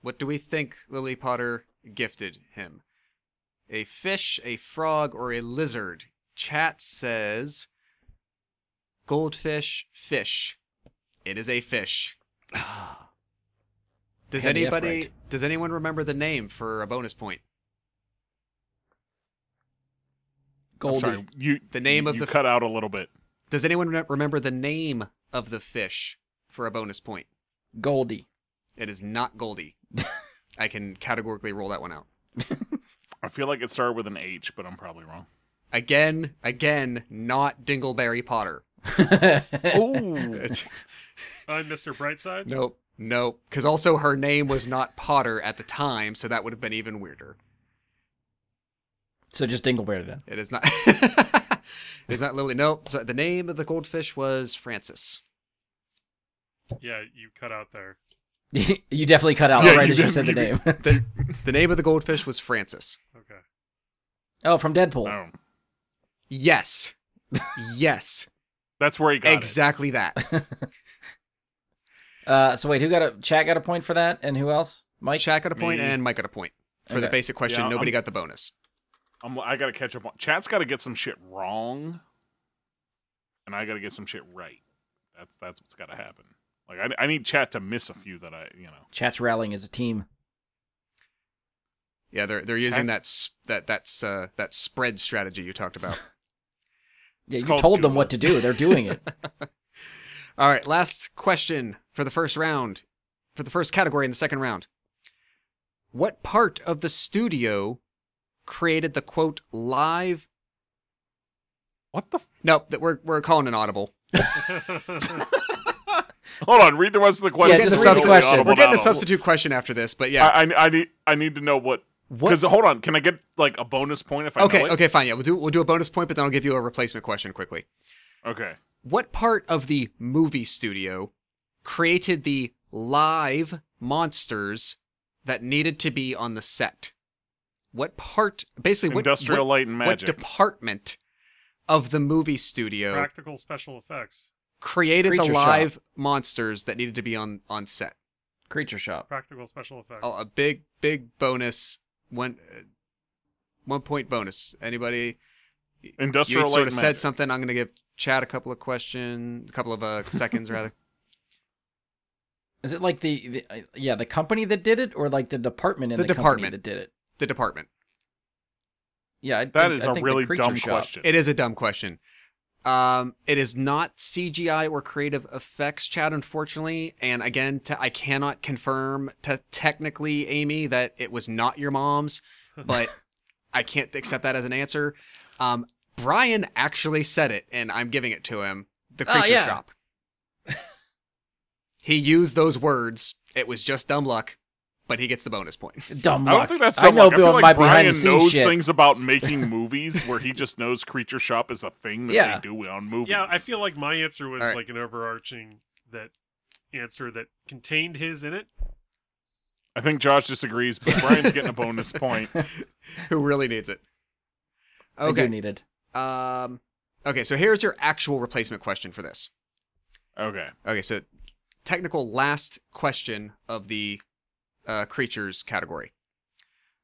What do we think Lily Potter gifted him? A fish, a frog, or a lizard? Chat says goldfish, fish. It is a fish. Ah, Does Had anybody right. does anyone remember the name for a bonus point? I'm Goldie. sorry, you The name you, of you the- cut out a little bit. Does anyone re- remember the name of the fish for a bonus point? Goldie. It is not Goldie. (laughs) I can categorically roll that one out. (laughs) I feel like it started with an H, but I'm probably wrong. Again, again, not Dingleberry Potter. Oh, It's- I'm Mr. Brightside. nope, nope. Because also her name was not Potter at the time, so that would have been even weirder. So just Dingleberry then. It is not. (laughs) it's not Lily. No, So the name of the goldfish was Francis. Yeah, you cut out there. (laughs) you definitely cut out Yeah, right you as you said the you name. The, (laughs) the name of the goldfish was Francis. Okay. oh, from Deadpool. oh. Yes. yes. that's where he got it. exactly that. Uh, so wait, who got a chat got a point for that, and who else? Mike. Chat got a point Me. and Mike got a point. For the basic question, Yeah, nobody I'm- got the bonus. I'm, I gotta catch up on. Chat's got to get some shit wrong, and I got to get some shit right. That's that's what's got to happen. Like I, I need chat to miss a few that I, you know. Chat's rallying as a team. Yeah, they're they're using Okay. that that that's uh, that spread strategy you talked about. (laughs) Yeah, It's you told them Duo. what to do. They're doing it. (laughs) All right, last question for the first round, for the first category in the second round. What part of the studio created the quote live? What the? F- Nope, that we're we're calling an audible. (laughs) Hold on, read the rest of the question. just read the Totally question. audible We're getting a now. substitute question after this, but yeah. I, I, I need I need to know what. What? Because hold on, can I get like a bonus point if I Okay, know it? okay, fine. Yeah, we'll do we'll do a bonus point, but then I'll give you a replacement question quickly. Okay. What part of the movie studio created the live monsters that needed to be on the set? What part, basically, what, Industrial what, Light and what department of the movie studio Practical special effects. created the Creature shop. live monsters that needed to be on on set? Creature shop. Practical special effects. Oh, a big, big bonus. One, uh, one point bonus. Anybody? You Industrial had Light sort of and said Magic. something. I'm going to give Chad a couple of questions, a couple of uh, (laughs) seconds rather. Is it like the, the uh, yeah the company that did it, or like the department in The the, company department. that did it? The department. Yeah, I That think- is I a think really dumb shop- question. It is a dumb question. Um, it is not CGI or creative effects, Chad, unfortunately. And again, t- I cannot confirm to technically, Amy, that it was not your mom's, (laughs) but I can't accept that as an answer. Um, Brian actually said it, and I'm giving it to him. The Oh, creature yeah. shop. (laughs) he used those words. It was just dumb luck, but he gets the bonus point. (laughs) Dumb I don't think that's I dumb know luck. I Bill feel like my Brian behind the scenes knows shit. things about (laughs) making movies where he just knows Creature Shop is a thing that Yeah. they do on movies. Yeah, I feel like my answer was All right. like an overarching that answer that contained his in it. I think Josh disagrees, but Brian's getting a bonus (laughs) point. Who really needs it? I do Okay. need it. Um, okay, so here's your actual replacement question for this. Okay. Okay, so technical last question of the uh, creatures category.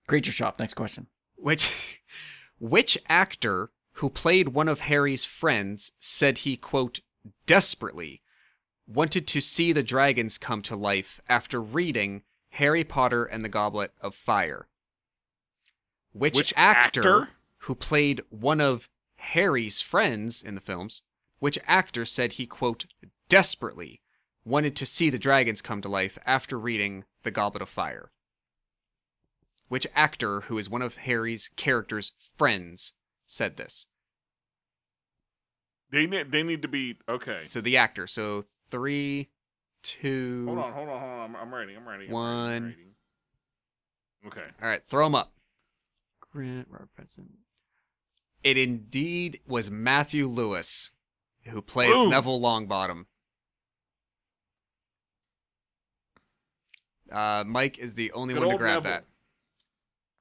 Creature shop. Next question. Which (laughs) which actor who played one of Harry's friends said he quote desperately wanted to see the dragons come to life after reading Harry Potter and the Goblet of Fire? Which, Which actor, actor? who played one of Harry's friends in the films, which actor said he quote desperately wanted to see the dragons come to life after reading The Goblet of Fire? Which actor, who is one of Harry's character's friends, said this? They need they need to be okay. So the actor. So three, two. Hold on, hold on, hold on. I'm, I'm writing. I'm writing. I'm One. Writing, Okay. All right, throw him up. Grant Robert Pattinson. It indeed was Matthew Lewis who played Boom. Neville Longbottom. Uh, Mike is the only Good one to grab Neville. that.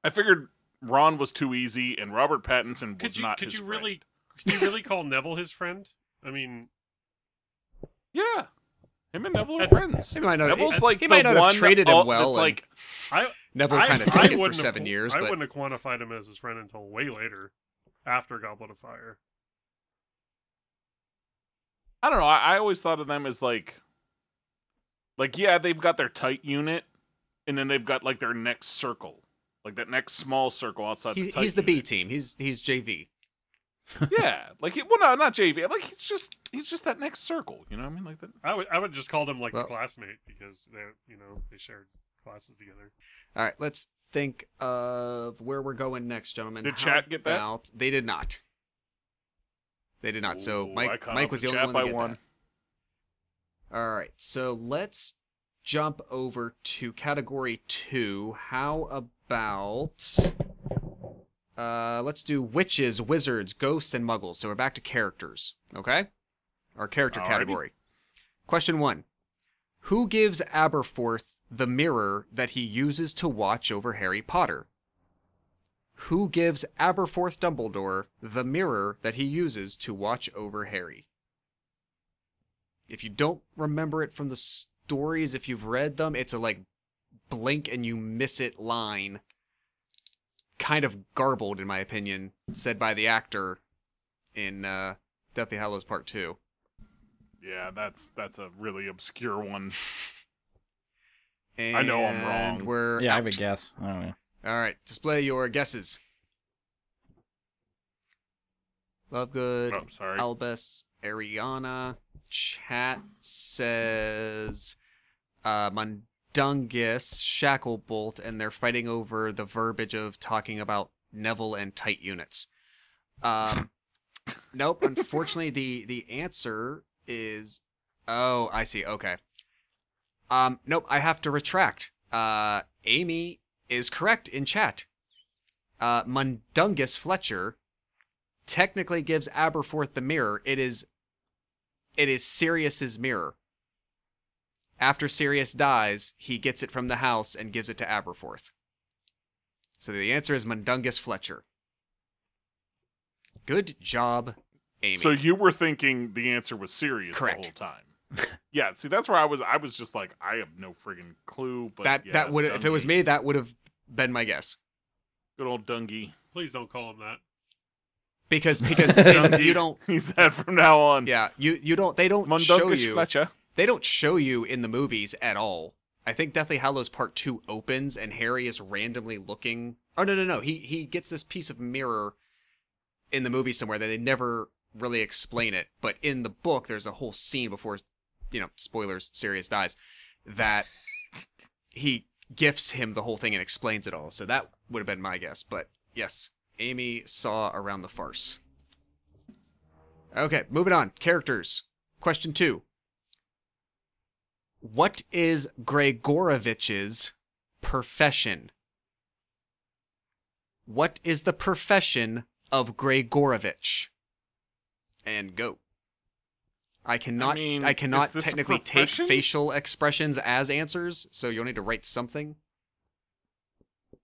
I figured Ron was too easy, and Robert Pattinson Could was you not could his you friend. really could you really (laughs) call Neville his friend? I mean, Yeah. Him and Neville are I- friends. He might not, Neville's he, like he might not one have traded him well. That's and like I Neville kind of I took it for wouldn't have seven years. I but wouldn't have quantified him as his friend until way later, after Goblet of Fire. I don't know. I, I always thought of them as like, like yeah, they've got their tight unit, and then they've got like their next circle, like that next small circle outside. he's, the tight he's the B unit. team. He's he's JV. (laughs) (laughs) yeah, like he, well, no, not JV. Like he's just he's just that next circle. You know what I mean? Like that. I would I would just call them like Well- a classmate because they you know they shared classes together. All right, let's think of where we're going next, gentlemen. Did How chat get that? about- They did not. They did not. So Ooh, I Mike, Mike was with the only chat one to by get one. that. All right, so let's jump over to category two. How about uh, let's do witches, wizards, ghosts, and muggles. So we're back to characters. Okay, our character Alrighty. category. Question one: Who gives Aberforth the mirror that he uses to watch over Harry Potter? Who gives Aberforth Dumbledore the mirror that he uses to watch over Harry? If you don't remember it from the stories, if you've read them, it's a like blink and you miss it line. Kind of garbled, in my opinion, said by the actor in uh, Deathly Hallows Part 2. Yeah, that's that's a really obscure one. And I know I'm wrong. We're Yeah, I have a guess. I don't know. All right, display your guesses. Lovegood, Oh, sorry. Albus, Ariana. Chat says uh, Mundungus, Shacklebolt, and they're fighting over the verbiage of talking about Neville and tight units. Um, nope. Unfortunately, the the answer is oh, I see. Okay. Um, nope. I have to retract. Uh, Amy is correct in chat. Uh, Mundungus Fletcher technically gives Aberforth the mirror. It is it is Sirius's mirror. After Sirius dies, he gets it from the house and gives it to Aberforth. So the answer is Mundungus Fletcher. Good job, Amy. So you were thinking the answer was Sirius Correct. the whole time. yeah, see that's where I was I was just like I have no friggin' clue, but that yeah, that would if it was me, that would have been my guess. Good old Dungy. Please don't call him that. Because (laughs) because it- you don't He's that from now on. yeah, you you don't they don't show you Fletcher. they don't show you in the movies at all. I think Deathly Hallows Part 2 opens and Harry is randomly looking Oh no no no. He he gets this piece of mirror in the movie somewhere that they never really explain it, but in the book there's a whole scene before you know, spoilers, Sirius dies, that (laughs) he gifts him the whole thing and explains it all. So that would have been my guess, but yes, Amy saw around the farce. Okay, moving on. Characters. Question 2. What is Gregorovich's profession? What is the profession of Gregorovich? And go. I cannot. I, mean, is cannot technically take facial expressions as answers, so you'll need to write something.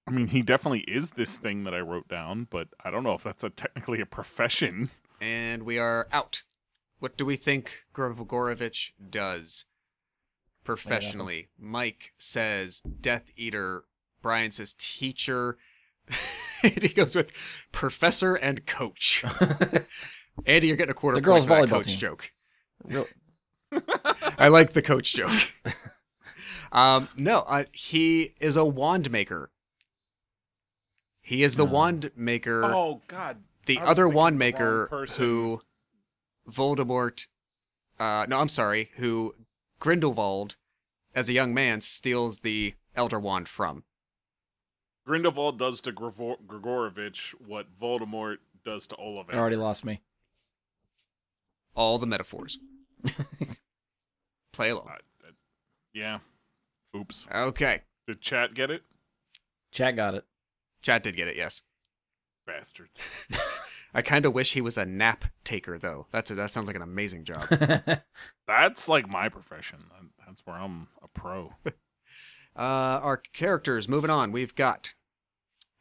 I mean, he definitely is this thing that I wrote down, but I don't know if that's a technically a profession. And we are out. What do we think Gregorovich does professionally? Mike says Death Eater. Brian says teacher. (laughs) and he goes with professor and coach. (laughs) Andy, you're getting a quarter The girls' for that volleyball coach team. joke. Real- (laughs) I like the coach joke. um, no, uh, he is a wand maker. He is the No. wand maker. Oh God, the other wand maker wrong who Voldemort uh no I'm sorry who Grindelwald as a young man steals the elder wand from Grindelwald does to Gregor- Gregorovich what Voldemort does to Ollivander. You already lost me. all the metaphors (laughs) play along Uh, uh, yeah. Oops. okay Did chat get it? Chat got it. Chad did get it yes Bastards. (laughs) I kind of wish he was a nap taker though that's a, that sounds like an amazing job (laughs) That's like my profession. That's where I'm a pro. (laughs) uh our characters moving on we've got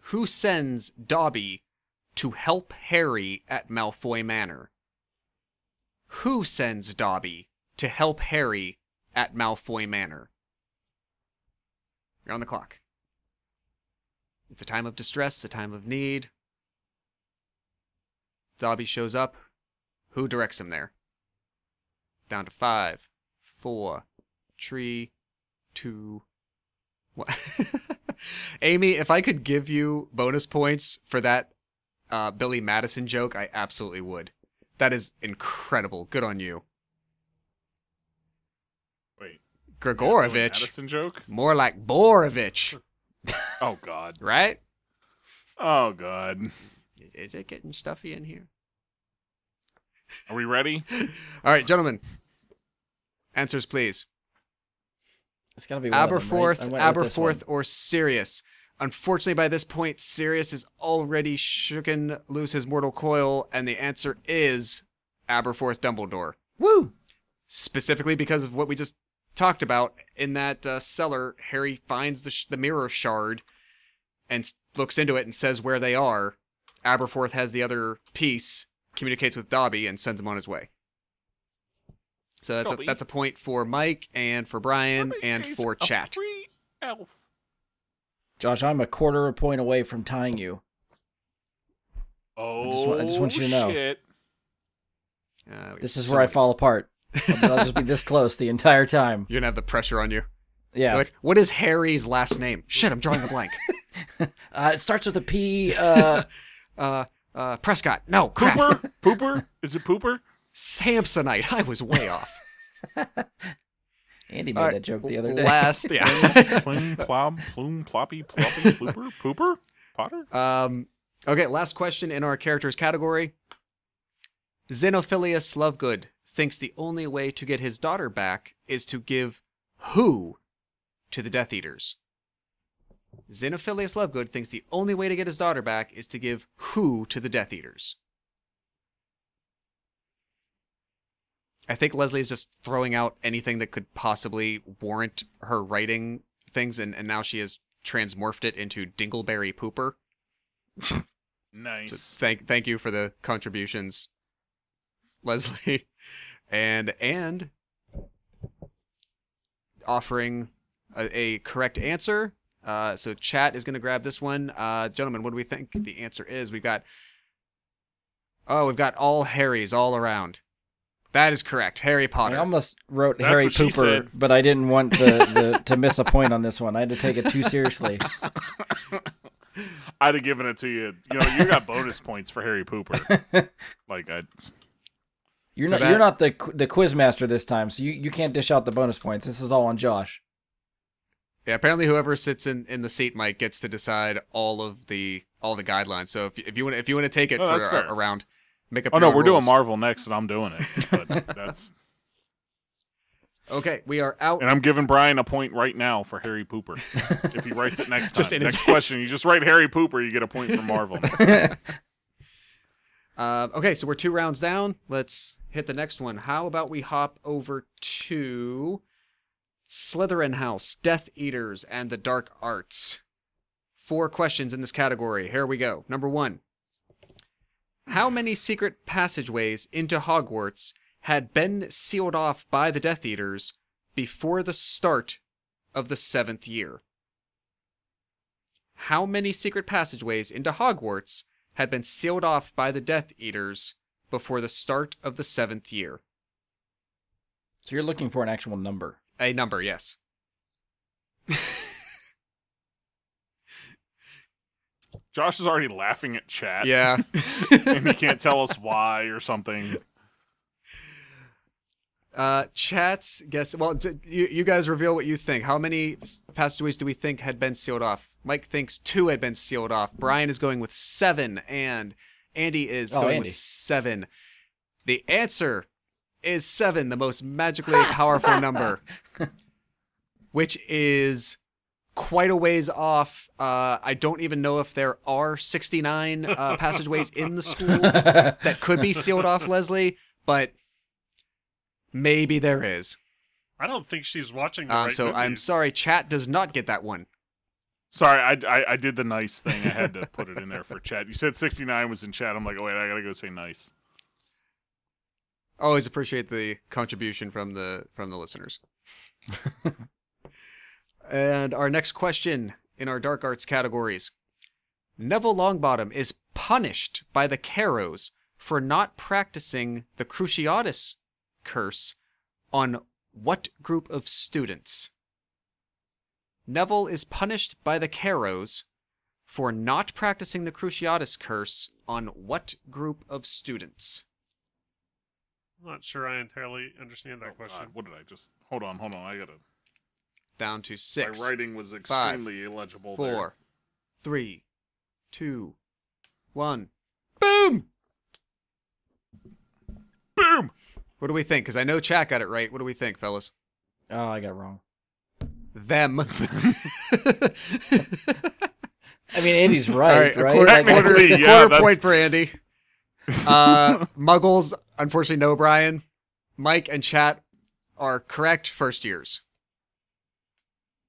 who sends Dobby to help Harry at Malfoy Manor who sends Dobby to help Harry at Malfoy Manor? You're on the clock. It's a time of distress, a time of need. Dobby shows up. Who directs him there? Down to five, four, three, two, one. (laughs) Amy, if I could give you bonus points for that uh, Billy Madison joke, I absolutely would. That is incredible. Good on you. Wait. Gregorovich. Madison joke? More like Borovich, (laughs) Oh God. right? Oh God. Is, is it getting stuffy in here? Are we ready? (laughs) All right, gentlemen. Answers, please. It's gotta be one of them, right? Aberforth, I went with this one. Aberforth, or Sirius. Unfortunately, by this point, Sirius is already shooken loose his mortal coil, and the answer is Aberforth Dumbledore. Woo! Specifically because of what we just talked about in that uh, cellar, Harry finds the, sh- the mirror shard and s- looks into it and says where they are. Aberforth has the other piece, communicates with Dobby, and sends him on his way. So that's a, that's a point for Mike and for Brian and for a chat. Free elf. Josh, I'm a quarter of a point away from tying you. Oh, just wa- I just want you to know. Shit. Uh, This is so- where I fall apart. I'll, I'll just be this close the entire time. You're gonna have the pressure on you. Yeah. You're like, what is Harry's last name? Shit, I'm drawing a blank. (laughs) Uh, it starts with a P. Uh, (laughs) uh, uh, Prescott. No, crap. Pooper? (laughs) Pooper? Is it Pooper? Samsonite. I was way off. Andy made All right, that joke the other day. Last, yeah. Pling, plom, plume, ploppy, ploppy, pooper, pooper, Potter? um, okay, last question in our characters category. Xenophilius Lovegood thinks the only way to get his daughter back is to give who to the Death Eaters. Xenophilius Lovegood thinks the only way to get his daughter back is to give who to the Death Eaters. I think Leslie is just throwing out anything that could possibly warrant her writing things, and, and now she has transmorphed it into Dingleberry Pooper. (laughs) So Nice. thank thank you for the contributions, Leslie, and and offering a, a correct answer. Uh, so chat is going to grab this one, uh, gentlemen. What do we think the answer is? We've got oh, we've got all Harrys all around. That is correct. Harry Potter. I almost wrote That's Harry Pooper, but I didn't want the, the (laughs) to miss a point on this one. I had to take it too seriously. (laughs) I'd have given it to you. You know, you got bonus points for Harry Pooper. (laughs) Like I, You're So not you're not the qu- the quiz master this time, so you, you can't dish out the bonus points. This is all on Josh. Yeah, apparently whoever sits in, in the seat, Mike, gets to decide all of the all the guidelines. So if, if you want if you want to take it Oh, for that's a, a round, make up. oh your no, we're doing. Marvel next, and I'm doing it. (laughs) But that's Okay, we are out. and I'm giving Brian a point right now for Harry Pooper. If he writes it next (laughs) time, Just in next advance. question, you just write Harry Pooper, you get a point for Marvel. (laughs) Uh, okay, so we're two rounds down. Let's hit the next one. How about we hop over to Slytherin House, Death Eaters, and the Dark Arts? Four questions in this category. Here we go. Number one How many secret passageways into Hogwarts had been sealed off by the Death Eaters before the start of the seventh year? How many secret passageways into Hogwarts had been sealed off by the Death Eaters before the start of the seventh year. So you're looking for an actual number. A number, yes. Josh is already laughing at chat. Yeah. (laughs) and he can't tell us why or something. uh, chats, guess. Well, d- you, you guys reveal what you think. How many s- passageways do we think had been sealed off? Mike thinks two had been sealed off. Brian is going with seven, and Andy is Oh, going Andy. with seven. The answer is seven, the most magically powerful number, (laughs) which is quite a ways off. Uh, I don't even know if there are 69 uh, passageways in the school (laughs) that could be sealed off, Leslie, but maybe there is. I don't think she's watching the Um, right so I'm sorry, chat does not get that one. Sorry, I, I, I did the nice thing. I had to put it in there for chat. You said 69 was in chat. I'm like, oh, wait, I gotta go say nice. Always appreciate the contribution from the from the listeners. (laughs) and our next question in our dark arts categories. Neville Longbottom is punished by the Carrows for not practicing the Cruciatus curse on what group of students? Neville is punished by the Carrows for not practicing the Cruciatus curse on what group of students? I'm not sure I entirely understand that Oh, God, question. what did I just? Hold on, hold on. I gotta. Down to six. My writing was extremely illegible. there. four, three, two, one. Boom! Boom. What do we think? Because I know chat got it right. What do we think, fellas? Oh, I got it wrong. Them. (laughs) I mean, Andy's All right, right, right? quarter, Like, quarter, yeah, quarter that's- point for Andy. Uh, (laughs) Muggles, unfortunately, no Brian. Mike and chat are correct first years.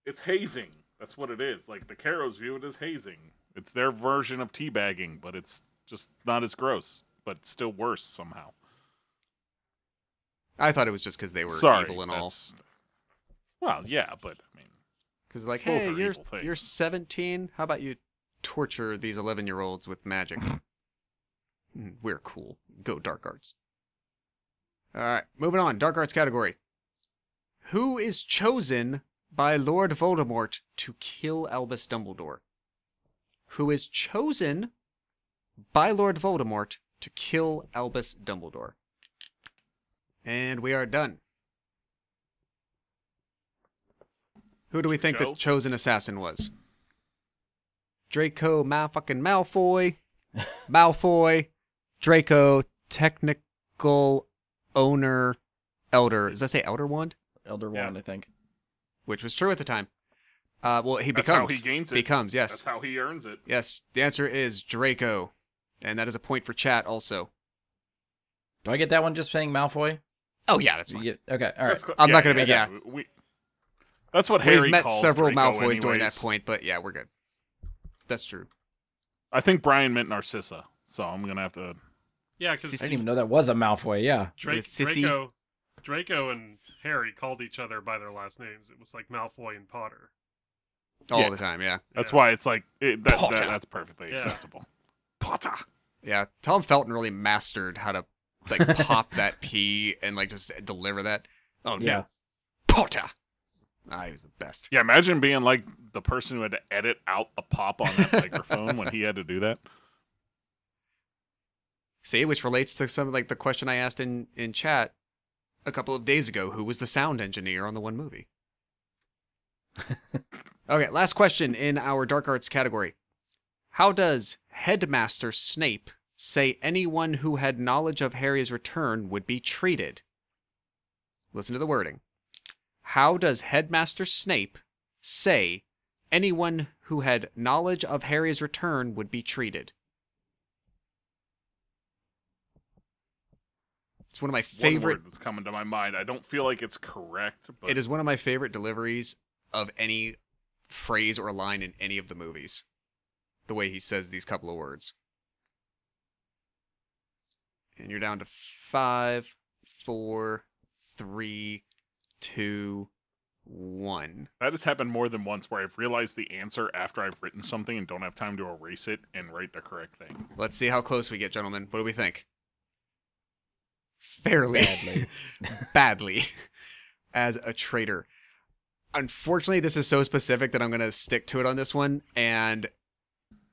It's hazing. That's what it is. Like the Carrows view it as hazing. It's their version of teabagging, but it's just not as gross, but still worse somehow. I thought it was just because they were Sorry, evil and all. That's- Well, yeah, but I mean, Because like, both hey, you're you're 17. How about you torture these 11 year olds with magic? (laughs) Hmm, We're cool. Go dark arts. All right, moving on. Dark arts category. Who is chosen by Lord Voldemort to kill Albus Dumbledore? Who is chosen by Lord Voldemort to kill Albus Dumbledore? And we are done. Who do we think Joe? the chosen assassin was? Draco Malfucking Malfoy, (laughs) Malfoy, Draco, technical owner, elder. Does that say elder wand? Elder Yeah. Wand, I think. Which was true at the time. Uh, well, he that's how he gains it. becomes, yes. That's how he earns it. Yes, the answer is Draco. And that is a point for chat also. Do I get that one just saying Malfoy? Oh, yeah, that's You fine. get- okay, all right. That's co- I'm not gonna be- yeah. We, that's what Harry We've met calls several Draco Malfoys during that point, but yeah, we're good. That's true. I think Brian meant Narcissa, so I'm gonna have to. Yeah, because I didn't even know that was a Malfoy. Yeah. Drake, Draco, Draco and Harry called each other by their last names. It was like Malfoy and Potter. All Yeah. the time, yeah. That's Yeah. why it's like it, that, Potter. that. That's perfectly Yeah. acceptable. Potter. Yeah, Tom Felton really mastered how to like (laughs) pop that P and like just deliver that. Oh Yeah. no, Potter. Ah, he was the best. Yeah, imagine being like the person who had to edit out the pop on that microphone when he had to do that. See, which relates to some like the question I asked in in chat a couple of days ago. Who was the sound engineer on the one movie? (laughs) okay, last question in our dark arts category. How does Headmaster Snape say anyone who had knowledge of Harry's return would be treated? Listen to the wording. How does Headmaster Snape say anyone who had knowledge of Harry's return would be treated? It's one of my favorite. One word that's coming to my mind. I don't feel like it's correct, but It is one of my favorite deliveries of any phrase or line in any of the movies. The way he says these couple of words. And you're down to five, four, three, two, one. that has happened more than once where I've realized the answer after I've written something and don't have time to erase it and write the correct thing. Let's see how close we get, gentlemen. What do we think? Fairly (laughs) Badly. badly as a traitor. Unfortunately, this is so specific that I'm going to stick to it on this one. And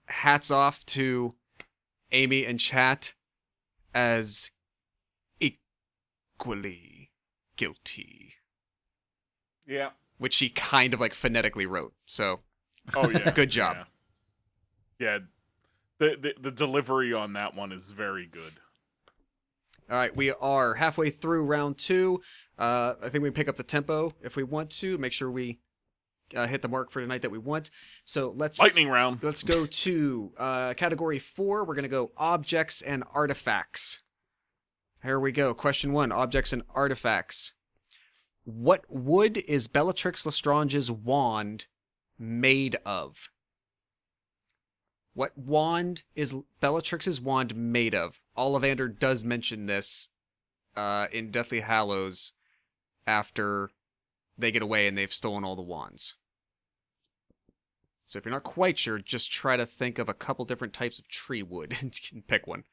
hats off to Amy and chat as equally guilty, Yeah. which she kind of like phonetically wrote. So Oh yeah. (laughs) Good job. Yeah. yeah. The, the the delivery on that one is very good. All right, we are halfway through round two. Uh, I think we pick up the tempo if we want to. Make sure we uh, hit the mark for tonight that we want. So let's Lightning round. (laughs) let's go to uh, category four. We're gonna go objects and artifacts. Here we go. Question one: Objects and artifacts. What wood is Bellatrix Lestrange's wand made of? What wand is Bellatrix's wand made of? Ollivander does mention this uh, in Deathly Hallows after they get away and they've stolen all the wands. So if you're not quite sure, just try to think of a couple different types of tree wood and (laughs) you can pick one.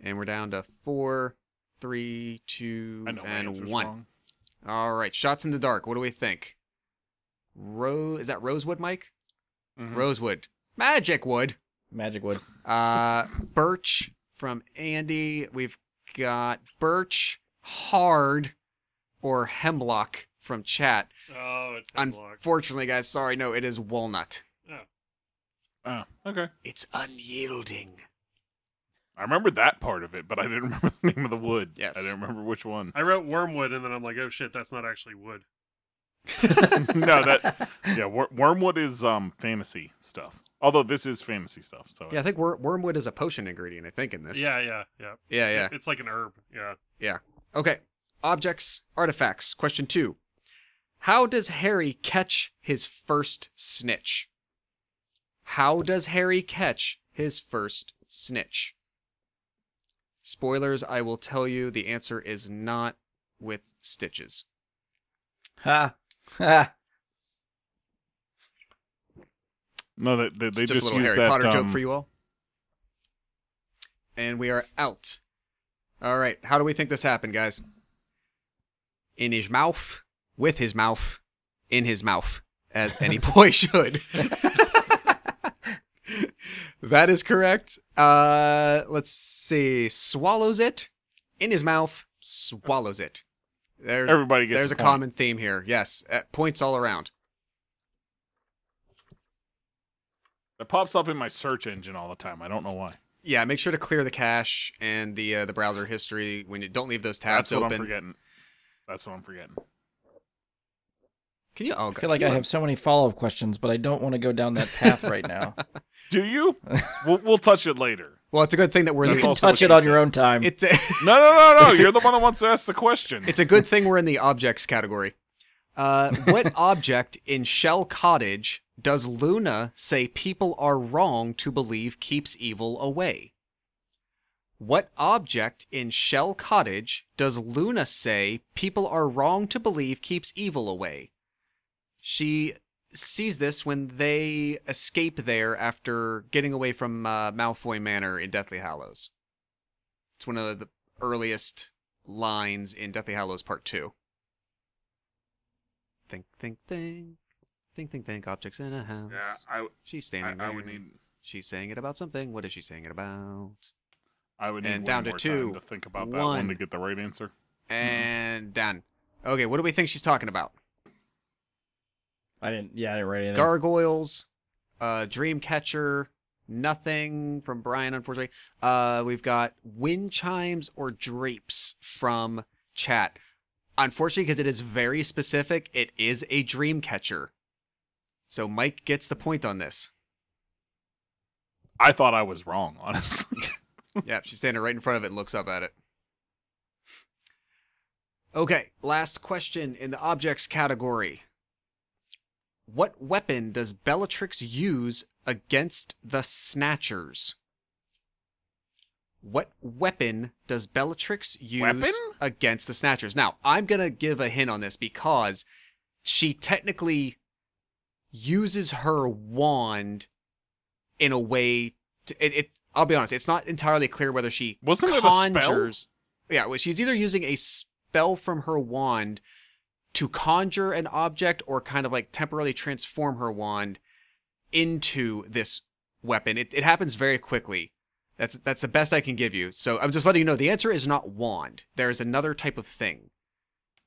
And we're down to four, three, two, I know my and one. Wrong. All right, shots in the dark. What do we think? Ro is that rosewood, Mike? Mhm. Rosewood, magic wood. Magic wood. Uh, birch from Andy. We've got birch, hard, or hemlock from chat. Oh, it's hemlock. Unfortunately, guys, sorry, no, it is walnut. Oh, okay. It's unyielding. I remember that part of it, but I didn't (laughs) remember the name of the wood. Yes. I didn't remember which one. I wrote wormwood, and then I'm like, oh shit, that's not actually wood. (laughs) (laughs) no, that yeah, wor- wormwood is um fantasy stuff. Although this is fantasy stuff, so Yeah, I think wor- wormwood is a potion ingredient. I think in this. Yeah, yeah, yeah. Yeah, yeah. It's like an herb. Yeah, yeah. Okay. Objects, artifacts. Question two. How does Harry catch his first snitch? How does Harry catch his first snitch? Spoilers, I will tell you the answer is not with stitches. Ha. Ha. no, they they, It's they just, just, a little use Harry that. Potter joke um, for you all. And we are out. All right. How do we think this happened, guys? In his mouth, with his mouth, in his mouth, as any (laughs) boy should. (laughs) (laughs) that is correct. Uh, let's see. Swallows it in his mouth, swallows it. There's, Everybody gets there's a a common theme here. Yes. Uh, points all around. It pops up in my search engine all the time. I don't know why. Yeah, make sure to clear the cache and the uh, the browser history when you don't leave those tabs That's what I'm open. forgetting. That's what I'm forgetting. Can you? Oh, I feel like I have so many follow up questions, but I don't want to go down that path right now. (laughs) Do you? (laughs) we'll, we'll touch it later. Well, it's a good thing that we're in That's the. also Touch it she on your own time. It's a, (laughs) No, no, no, no. It's a- You're the one that wants to ask the question. it's a good thing we're in the objects category. Uh, what object in Shell Cottage does Luna say people are wrong to believe keeps evil away? What object in Shell Cottage does Luna say people are wrong to believe keeps evil away? She sees this when they escape there after getting away from uh, Malfoy Manor in Deathly Hallows. It's one of the earliest lines in Deathly Hallows Part 2. Think, think, think. Think, think, think. Objects in a house. Yeah, I, She's standing I there. would need. She's saying it about something. What is she saying it about? I would need And one down to two, to think about that one to get the right answer. And done. Okay, what do we think she's talking about? I didn't. Yeah, I didn't write anything. Gargoyles, uh, Dreamcatcher, nothing from Brian, unfortunately. Uh, we've got wind chimes or drapes from chat. Unfortunately, because it is very specific, it is a Dreamcatcher. So Mike gets the point on this. I thought I was wrong, honestly. (laughs) yeah, she's standing right in front of it and looks up at it. Okay, last question in the objects category. What weapon does Bellatrix use against the Snatchers? What weapon does Bellatrix use Weapon? against the Snatchers? Now, I'm going to give a hint on this because she technically uses her wand in a way to, it, it I'll be honest, it's not entirely clear whether she Wasn't it a spell? Yeah, well, she's either using a spell from her wand to conjure an object or kind of like temporarily transform her wand into this weapon. It, it happens very quickly. That's that's the best I can give you. So I'm just letting you know the answer is not wand. There is another type of thing.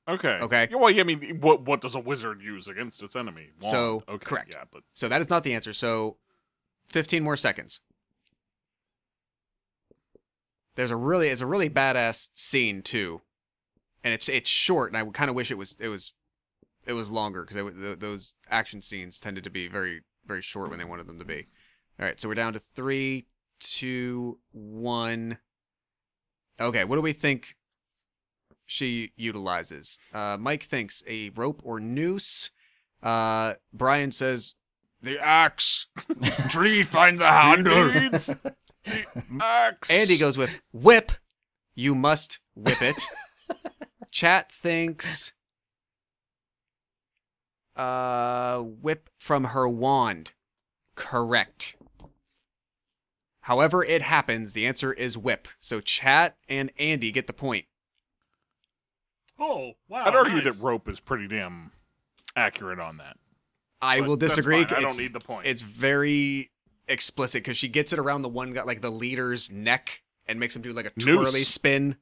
Okay. Okay. Well, yeah, I mean, what what does a wizard use against its enemy? Wand. So, okay, correct. Yeah, but So that is not the answer. So 15 more seconds. There's a really it's a really badass scene too. And it's it's short and I kind of wish it was it was it was longer because th- those action scenes tended to be very very short when they wanted them to be. All right, so we're down to three, two, one. Okay, what do we think she utilizes? Uh Mike thinks a rope or noose. Uh Brian says the axe. (laughs) Tree find the handle. Needs (laughs) axe. Andy goes with whip. You must whip it. (laughs) Chat thinks uh whip from her wand. Correct. However it happens, the answer is whip. So chat and Andy get the point. Oh, wow. I'd argue nice. that rope is pretty damn accurate on that. I But will disagree. fine. I don't need the point. It's very explicit because she gets it around the one guy, like the leader's neck, and makes him do like a Noose. twirly spin.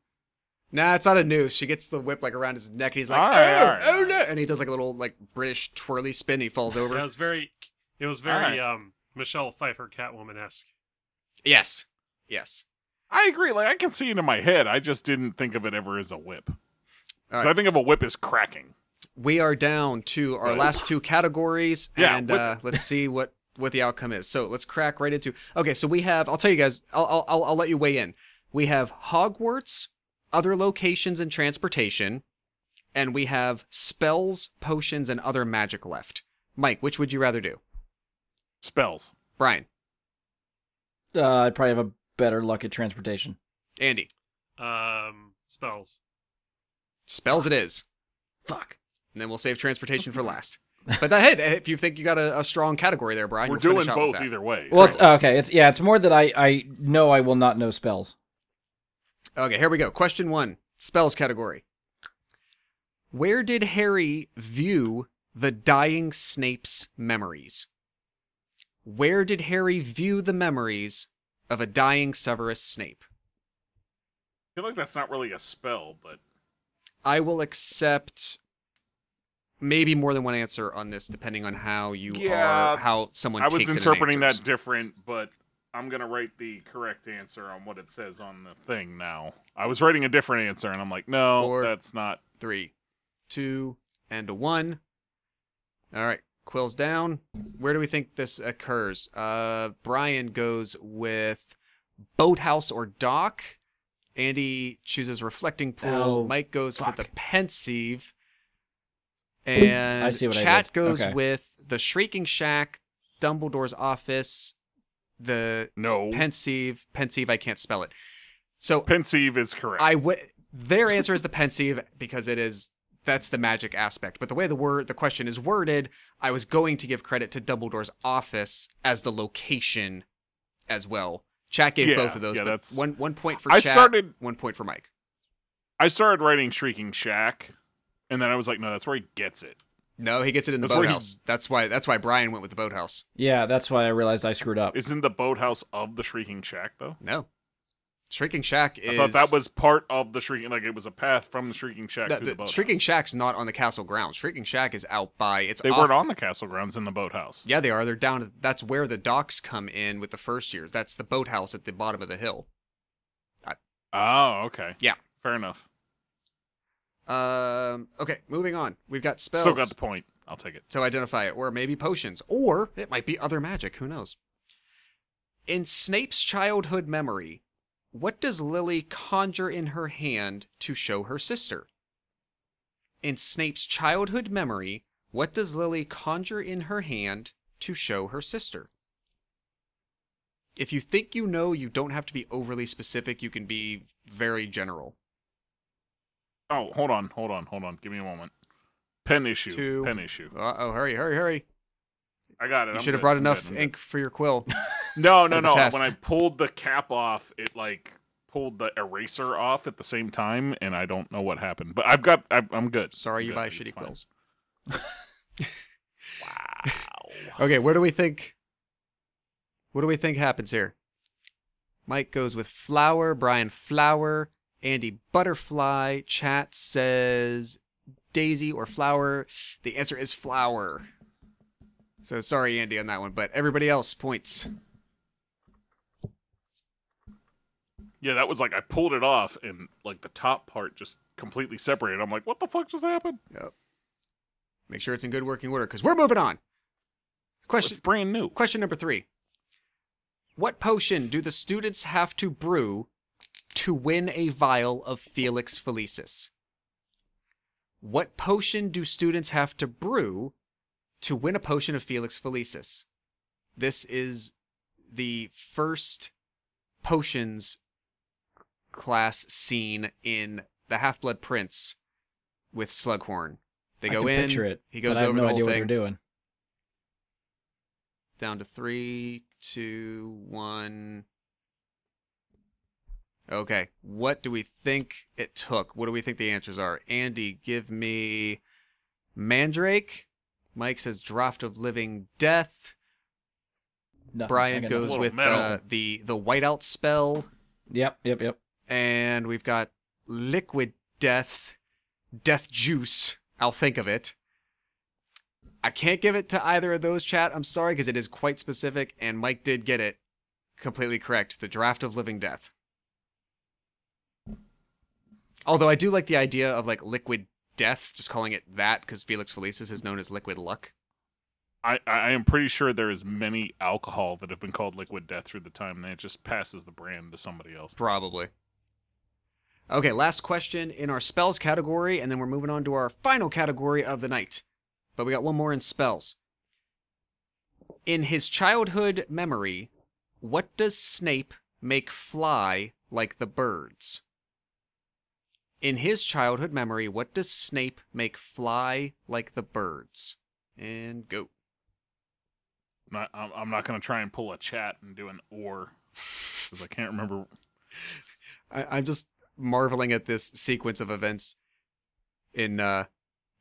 Nah, it's not a noose. She gets the whip like around his neck, and he's like, All right, "Oh, all right, oh all no!" And he does like a little like British twirly spin. He falls over. it over. was very, it was very um Michelle Pfeiffer Catwoman esque. yes, yes. I agree. Like I can see it in my head. I just didn't think of it ever as a whip. 'Cause All I think of a whip as cracking. We are down to our Whip. last two categories, (laughs) Yeah, and uh, let's see what what the outcome is. So let's crack right into. Okay, so we have. I'll tell you guys. I'll I'll I'll, I'll let you weigh in. We have Hogwarts, other locations and transportation, and we have spells, potions, and other magic left. Mike, which would you rather do? Spells. Brian, Uh, I'd probably have a better luck at transportation. Andy, Um, spells. spells it is, Fuck. and then we'll save transportation for (laughs) last. But that, hey, if you think you got a, a strong category there, Brian, We're you'll doing finish out with both that. either way. Well, it's okay. It's yeah. It's more that I I know I will not know spells. Okay, here we go. Question one spells category. Where did Harry view the dying Snape's memories? Where did Harry view the memories of a dying Severus Snape? I feel like that's not really a spell, but I will accept maybe more than one answer on this, depending on how you Yeah, are, how someone I was interpreting that different. But I'm gonna write the correct answer on what it says on the thing now. I was writing a different answer, and I'm like, no, Four. that's not. three, two, and a one. All right, quills down. Where do we think this occurs? Uh, Brian goes with boathouse or dock. Andy chooses reflecting pool. Oh, Mike goes fuck. for the pensieve. And I see what chat did. goes Okay. with the shrieking shack, Dumbledore's office, the No, pensieve. Pensieve, I can't spell it. So pensieve is correct. I would. Their answer is the pensieve because it is that's the magic aspect. But the way the word the question is worded, I was going to give credit to Dumbledore's office as the location as well. Chat gave Yeah, both of those. yeah, but that's- one one point for I chat, started- one point for Mike. I started writing Shrieking Shack, and then I was like, no, that's where he gets it. No, he gets it in the That's where he- boathouse. That's why. That's why Brian went with the boathouse. Yeah, that's why I realized I screwed up. Isn't the boathouse of the Shrieking Shack though? No, Shrieking Shack is. I thought that was part of the Shrieking, like it was a path from the Shrieking Shack the, to the, the boathouse. Shrieking Shack's not on the castle grounds. Shrieking Shack is out by. It's They off- weren't on the castle grounds in the boathouse. Yeah, they are. They're down. That's where the docks come in with the first years. That's the boathouse at the bottom of the hill. Oh, okay. Yeah. fair enough. Um. Okay, moving on. We've got spells Still got the point. I'll take it. to identify it, or maybe potions, or it might be other magic. Who knows? In Snape's childhood memory, what does Lily conjure in her hand to show her sister? In Snape's childhood memory, what does Lily conjure in her hand to show her sister? If you think you know, you don't have to be overly specific. You can be very general. Oh, hold on, hold on, hold on. Give me a moment. Pen issue. Two. Pen issue. Uh oh, hurry, hurry, hurry. I got it. You I'm should have brought I'm enough good, ink for your quill. (laughs) (laughs) No, no, no. test. When I pulled the cap off, it like pulled the eraser off at the same time, and I don't know what happened. But I've got. I, I'm good. Sorry I'm you good. buy It's shitty fine. quills. (laughs) Wow. Okay, where do we think? What do we think happens here? Mike goes with flower. Brian flower. Andy butterfly. Chat says daisy or flower. The answer is flower. So sorry, Andy, on that one, but everybody else points. yeah, that was like I pulled it off, and like the top part just completely separated. I'm like, what the fuck just happened? Yep. Make sure it's in good working order because we're moving on. Question It's brand new. Question number three. What potion do the students have to brew to win a vial of Felix Felicis? What potion do students have to brew to win a potion of Felix Felicis? This is the first potions class scene in The Half Blood Prince with Slughorn. They I go in. it. He goes but I have over no the whole idea what thing they're doing. down to three, two, one. Okay, what do we think it took? What do we think the answers are? Andy, give me Mandrake. Mike says Draft of Living Death. Nothing. Brian goes little with uh, the the Whiteout spell. Yep, yep, yep. and we've got Liquid Death, Death Juice. I'll think of it. I can't give it to either of those, chat. I'm sorry because it is quite specific, and Mike did get it completely correct. The Draft of Living Death. Although I do like the idea of like Liquid Death, just calling it that because Felix Felicis is known as Liquid Luck. I, I am pretty sure there is many alcohol that have been called liquid death through the time, and it just passes the brand to somebody else. Probably. Okay, last question in our spells category, and then we're moving on to our final category of the night. But we got one more in spells. In his childhood memory, what does Snape make fly like the birds? In his childhood memory, what does Snape make fly like the birds? And go. Not, I'm, not going to try and pull a chat and do an or because I can't remember. (laughs) I, I'm just marveling at this sequence of events. In uh,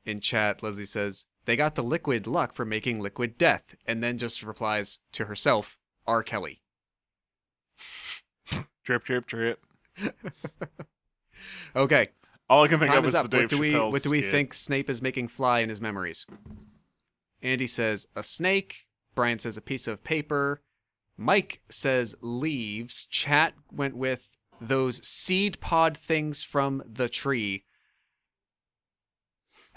in chat, Leslie says they got the liquid luck for making liquid death, and then just replies to herself, "R. Kelly." Drip, drip, drip. (laughs) Okay, All I can think time of is is the Dave What do we Chappelle what do we skit. think Snape is making fly in his memories? Andy says a snake. Brian says a piece of paper. Mike says leaves. Chat went with those seed pod things from the tree.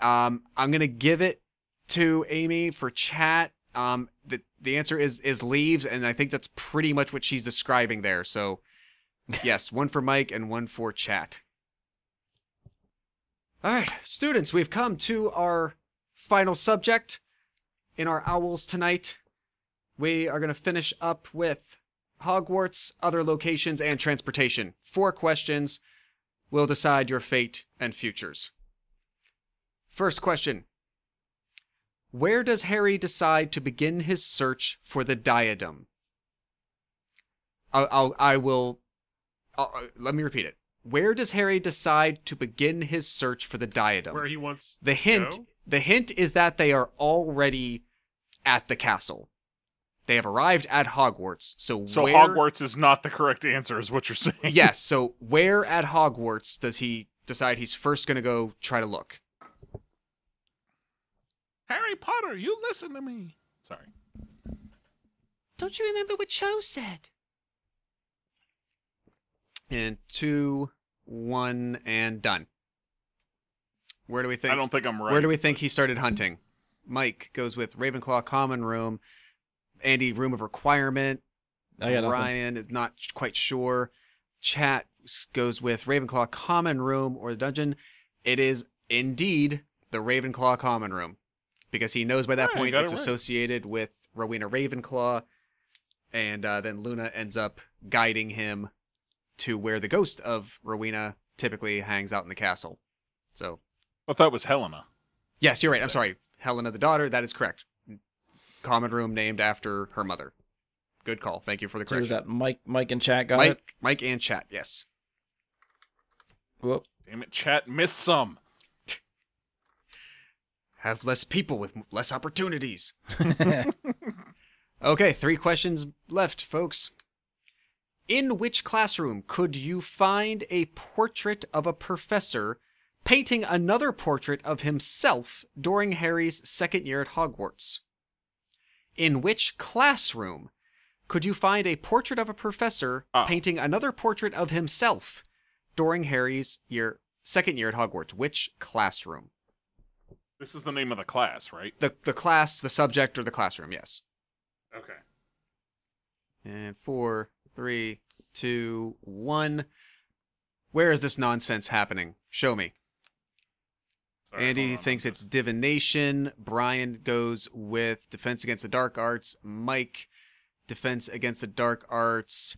Um, I'm gonna give it to Amy for chat. Um, the the answer is is leaves, and I think that's pretty much what she's describing there. So, yes, one for Mike and one for chat. All right, students, we've come to our final subject in our owls tonight. We are going to finish up with Hogwarts, other locations, and transportation. Four questions will decide your fate and futures. First question Where does Harry decide to begin his search for the diadem? I'll, I'll I will. I'll, uh, let me repeat it. Where does Harry decide to begin his search for the diadem? Where he wants the to hint go? the hint is that they are already at the castle. They have arrived at Hogwarts. So, So where, Hogwarts is not the correct answer, is what you're saying. yes. (laughs) So where at Hogwarts does he decide he's first going to go try to look? Harry Potter, you listen to me. Sorry. Don't you remember what Cho said? And two, one, and done. Where do we think? I don't think I'm right. Where do we think he started hunting? Mike goes with Ravenclaw common room. Andy room of requirement. I got nothing. Ryan is not quite sure. Chat goes with Ravenclaw common room or the dungeon. It is indeed the Ravenclaw common room because he knows by that Right, point it's it right. associated with Rowena Ravenclaw, and uh, then Luna ends up guiding him to where the ghost of Rowena typically hangs out in the castle. So I thought it was Helena. Yes, you're right. I'm sorry. Helena the daughter, that is correct. Common room named after her mother. Good call. Thank you for the So was that Mike? Mike and chat got Mike, it. Mike and chat, yes. Whoop. Damn it, chat missed some. (laughs) Have less people with less opportunities. (laughs) (laughs) Okay, three questions left, folks. In which classroom could you find a portrait of a professor painting another portrait of himself during Harry's second year at Hogwarts? In which classroom could you find a portrait of a professor Oh. painting another portrait of himself during Harry's year second year at Hogwarts? Which classroom? This is the name of the class, right? The the class, the subject, or the classroom? Yes. Okay. And four, three, two, one. Where is this nonsense happening? Show me. Sorry, Andy thinks it's divination. Brian goes with defense against the dark arts. Mike, defense against the dark arts.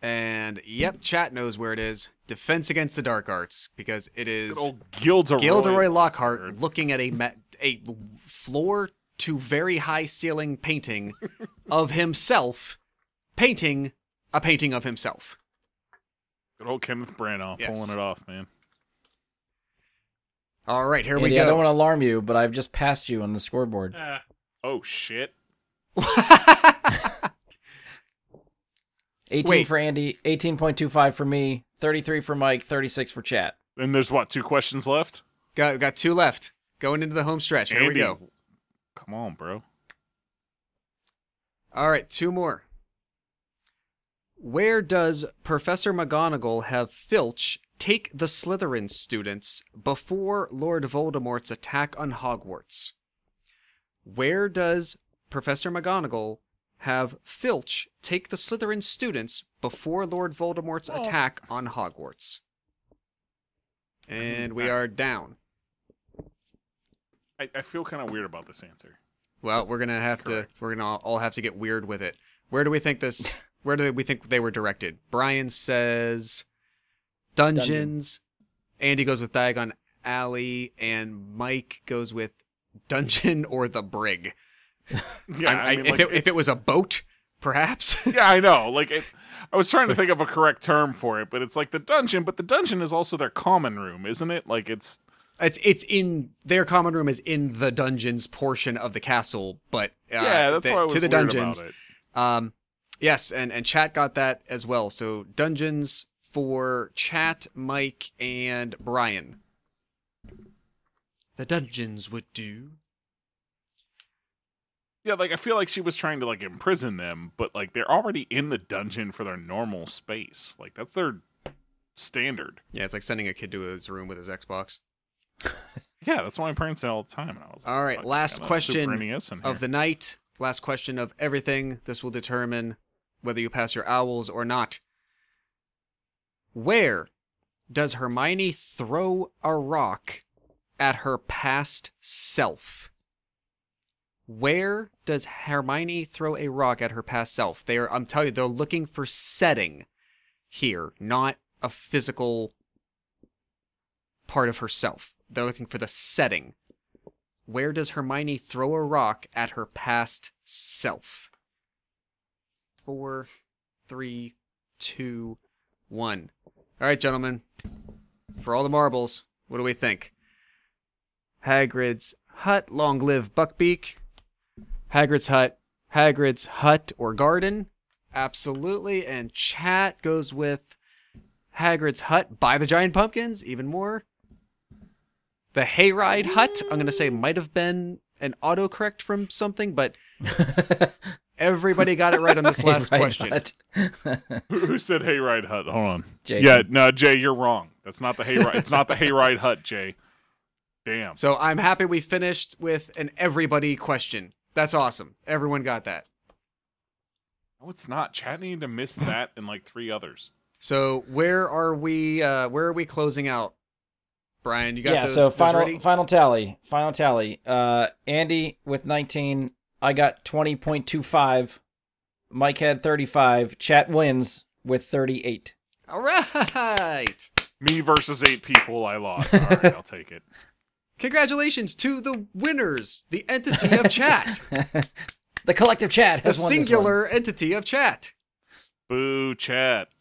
And yep, chat knows where it is. Defense against the dark arts because it is Good old Gilderoy. Gilderoy Lockhart Lockhart. looking at a ma- a floor to very high ceiling painting (laughs) of himself painting a painting of himself. Good old Kenneth Branagh Yes. pulling it off, man. All right, here we go. I don't want to alarm you, but I've just passed you on the scoreboard. Ah, Oh shit. 18 Wait. for Andy, 18.25 for me, 33 for Mike, 36 for chat. And there's what? Two questions left. got got two left. Going into the home stretch. Here we go. Come on, bro. All right, two more. Where does Professor McGonagall have Filch take the Slytherin students before Lord Voldemort's attack on Hogwarts? Where does Professor McGonagall have Filch take the Slytherin students before Lord Voldemort's Oh. attack on Hogwarts? And we are down. I, I feel kind of weird about this answer. Well, we're gonna have to. We're gonna all have to get weird with it. Where do we think this? (laughs) where do we think they were directed? Brian says dungeons. Andy goes with Diagon Alley, and Mike goes with dungeon or the brig. (laughs) Yeah, I- I, mean, if, it, if it was a boat, perhaps. (laughs) yeah, I know. Like, it, I was trying to think of a correct term for it, but it's like the dungeon. But the dungeon is also their common room, isn't it? Like, it's it's it's in their common room is in the dungeons portion of the castle, but uh, yeah. That's the- why I was to the dungeons. About it. Um, yes, and and chat got that as well. So dungeons for chat, Mike, and Brian. The dungeons would do. Yeah, like I feel like she was trying to like imprison them, but like they're already in the dungeon for their normal space. Like that's their standard. Yeah, it's like sending a kid to his room with his Xbox. (laughs) Yeah, that's what my parents say all the time. And I was like, All right, last I got a question Super NES in Of the night, last question of everything. This will determine whether you pass your owls or not. Where does Hermione throw a rock at her past self? Where does Hermione throw a rock at her past self? They are I'm telling you, they're looking for setting here, not a physical part of herself. They're looking for the setting. Where does Hermione throw a rock at her past self? Four, three, two, one. All right, gentlemen. For all the marbles, what do we think? Hagrid's hut. Long live Buckbeak. Hagrid's hut. Hagrid's hut or garden. Absolutely. And chat goes with Hagrid's hut by the giant pumpkins. Even more. The hayride hut. I'm gonna say might have been an autocorrect from something, but (laughs) everybody got it right on this (laughs) last Right, question. but- (laughs) Who who said hayride hut? Hold on. Jason. Yeah, no, Jay, you're wrong. That's not the hayride. it's not the hayride hut, Jay. Damn. So I'm happy we finished with an everybody question. That's awesome. Everyone got that. No, it's not. Chat needed to miss that and like three others. So where are we? Uh, where are we closing out? Brian, you got yeah, those, so those final ready? final tally. Final tally. Uh Andy with 19, I got 20.25. Mike had 35. Chat wins with 38. All right. Me versus eight people, I lost. All right, I'll take it. (laughs) Congratulations to the winners, the entity of chat, (laughs) the collective chat the has won this one. singular entity of chat. Boo, chat.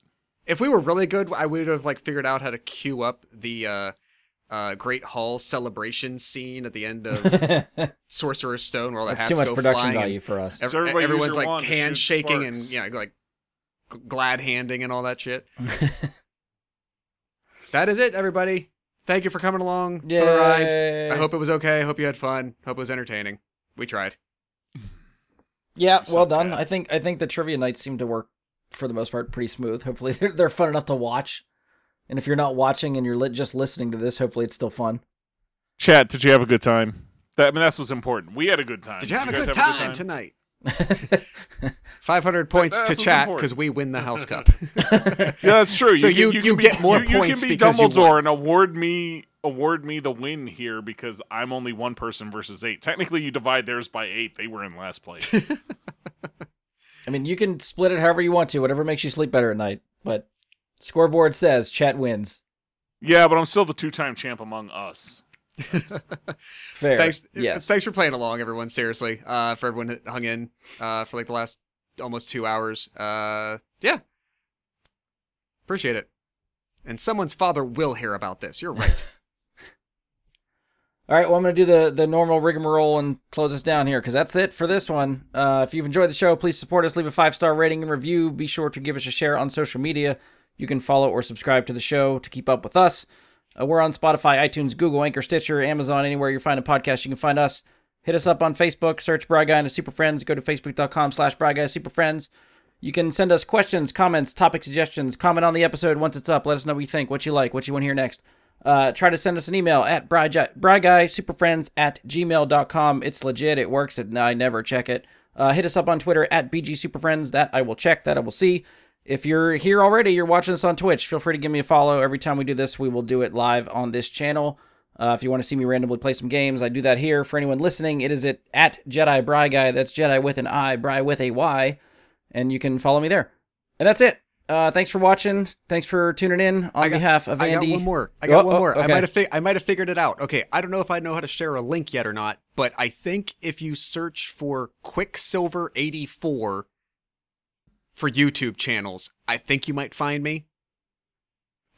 If we were really good, I would have like figured out how to queue up the uh, uh, Great Hall celebration scene at the end of (laughs) Sorcerer's Stone, where all the That's hats too much go production flying and value for us. ev- So everybody use everyone's your like wand to shoot handshaking and sparks. yeah, like g- glad handing and all that shit. (laughs) That is it, everybody. Thank you for coming along for the ride. Yay. I hope it was okay. I hope you had fun. Hope it was entertaining. We tried. Yeah, So well done. bad. I think I think the trivia nights seem to work for the most part pretty smooth. Hopefully (laughs) they're, they're fun enough to watch. And if you're not watching and you're li- just listening to this, hopefully it's still fun. Chat, did you have a good time? That, I mean, that's what's important. We had a good time. Did you have a good have time tonight? (laughs) 500 points that's to what's chat because we win the House Cup. (laughs) Yeah, that's true. (laughs) So can- you- can you be- get more you, you points can be because you Dumbledore won. and award me award me the win here because I'm only one person versus eight. Technically, you divide theirs by eight. They were in last place. I mean, you can split it however you want to, whatever makes you sleep better at night. But scoreboard says chat wins. yeah, but I'm still the two-time champ among us. (laughs) (laughs) Fair. thanks, Yes. thanks for playing along, everyone. Seriously, uh, for everyone that hung in uh, for like the last almost two hours. Uh, yeah, appreciate it. And someone's father will hear about this. You're right. (laughs) All right, well, I'm going to do the, the normal rigmarole and close us down here because that's it for this one. Uh, if you've enjoyed the show, please support us. Leave a five star rating and review. Be sure to give us a share on social media. You can follow or subscribe to the show to keep up with us. Uh, we're on Spotify, iTunes, Google, Anchor, Stitcher, Amazon, anywhere you find a podcast, you can find us. Hit us up on Facebook, search Bry Guy and Super Friends. Go to facebook.com slash Bry Guy Super Friends. You can send us questions, comments, topic suggestions, comment on the episode once it's up. Let us know what you think, what you like, what you want to hear next. Uh, try to send us an email at bryguysuperfriends at gmail.com. It's legit. It works. And I never check it. Uh, hit us up on Twitter at bgsuperfriends. That I will check. That I will see. If you're here already, you're watching this on Twitch, feel free to give me a follow. Every time we do this, we will do it live on this channel. Uh, if you want to see me randomly play some games, I do that here. For anyone listening, it is at, at Jedi Bry Guy. That's Jedi with an I, Bry with a Y. And you can follow me there. And that's it. Uh, thanks for watching. Thanks for tuning in on got- behalf of I Andy. I got one more. I got Oh, one oh, more. I okay. might have fi- I might have figured it out. Okay, I don't know if I know how to share a link yet or not, but I think if you search for Quicksilver eighty four for YouTube channels, I think you might find me.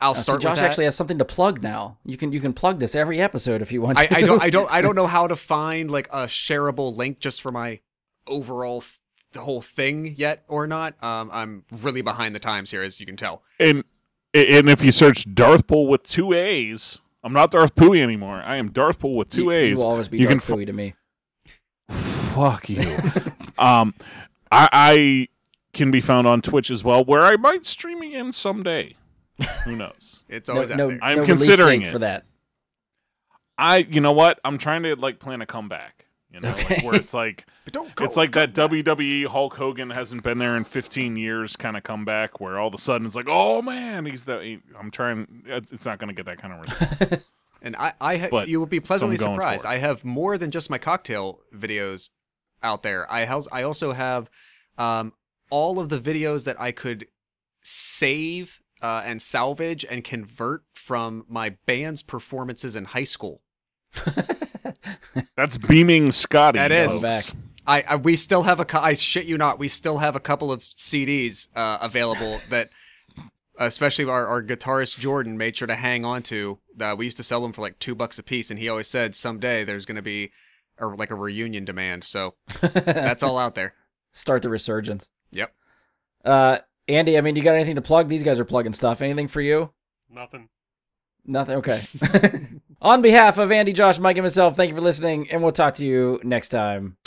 I'll Uh, so start Josh with that. actually has something to plug now. You can you can plug this every episode if you want. I, To. I don't I (laughs) don't I don't know how to find like a shareable link just for my overall th- the whole thing yet or not. Um, I'm really behind the times here, as you can tell. And and if you search Darth Pool with two A's, I'm not Darth Pooey anymore. I am Darth Pool with two you, A's. You will always be You Darth can Pooey to me. Fuck you. (laughs) um, I, I can be found on Twitch as well, where I might stream again someday. Who knows? (laughs) It's No, always out no, there. I'm no considering it. for that. I, you know what? I'm trying to like plan a comeback. You know, like, where it's like (laughs) But don't go. it's like that WWE Hulk Hogan hasn't been there in 15 years kind of comeback, where all of a sudden it's like, oh man, he's the. he- I'm trying. It's it's not going to get that kind of response. (laughs) And I, I ha- But- you will be pleasantly going surprised. I have more than just my cocktail videos out there. I has, I also have um, all of the videos that I could save uh, and salvage and convert from my band's performances in high school. That's beaming Scotty. That is. folks. Back. I, I we still have a cou- I shit you not we still have a couple of CDs uh, available (laughs) that especially our, our guitarist Jordan made sure to hang on to. Uh, we used to sell them for like two bucks a piece, and he always said someday there's going to be or like a reunion demand. So (laughs) that's all out there. Start the resurgence. Yep. Uh, Andy, I mean, you got anything to plug? These guys are plugging stuff. Anything for you? Nothing. Nothing. Okay. (laughs) (laughs) On behalf of Andy, Josh, Mike, and myself, thank you for listening, and we'll talk to you next time.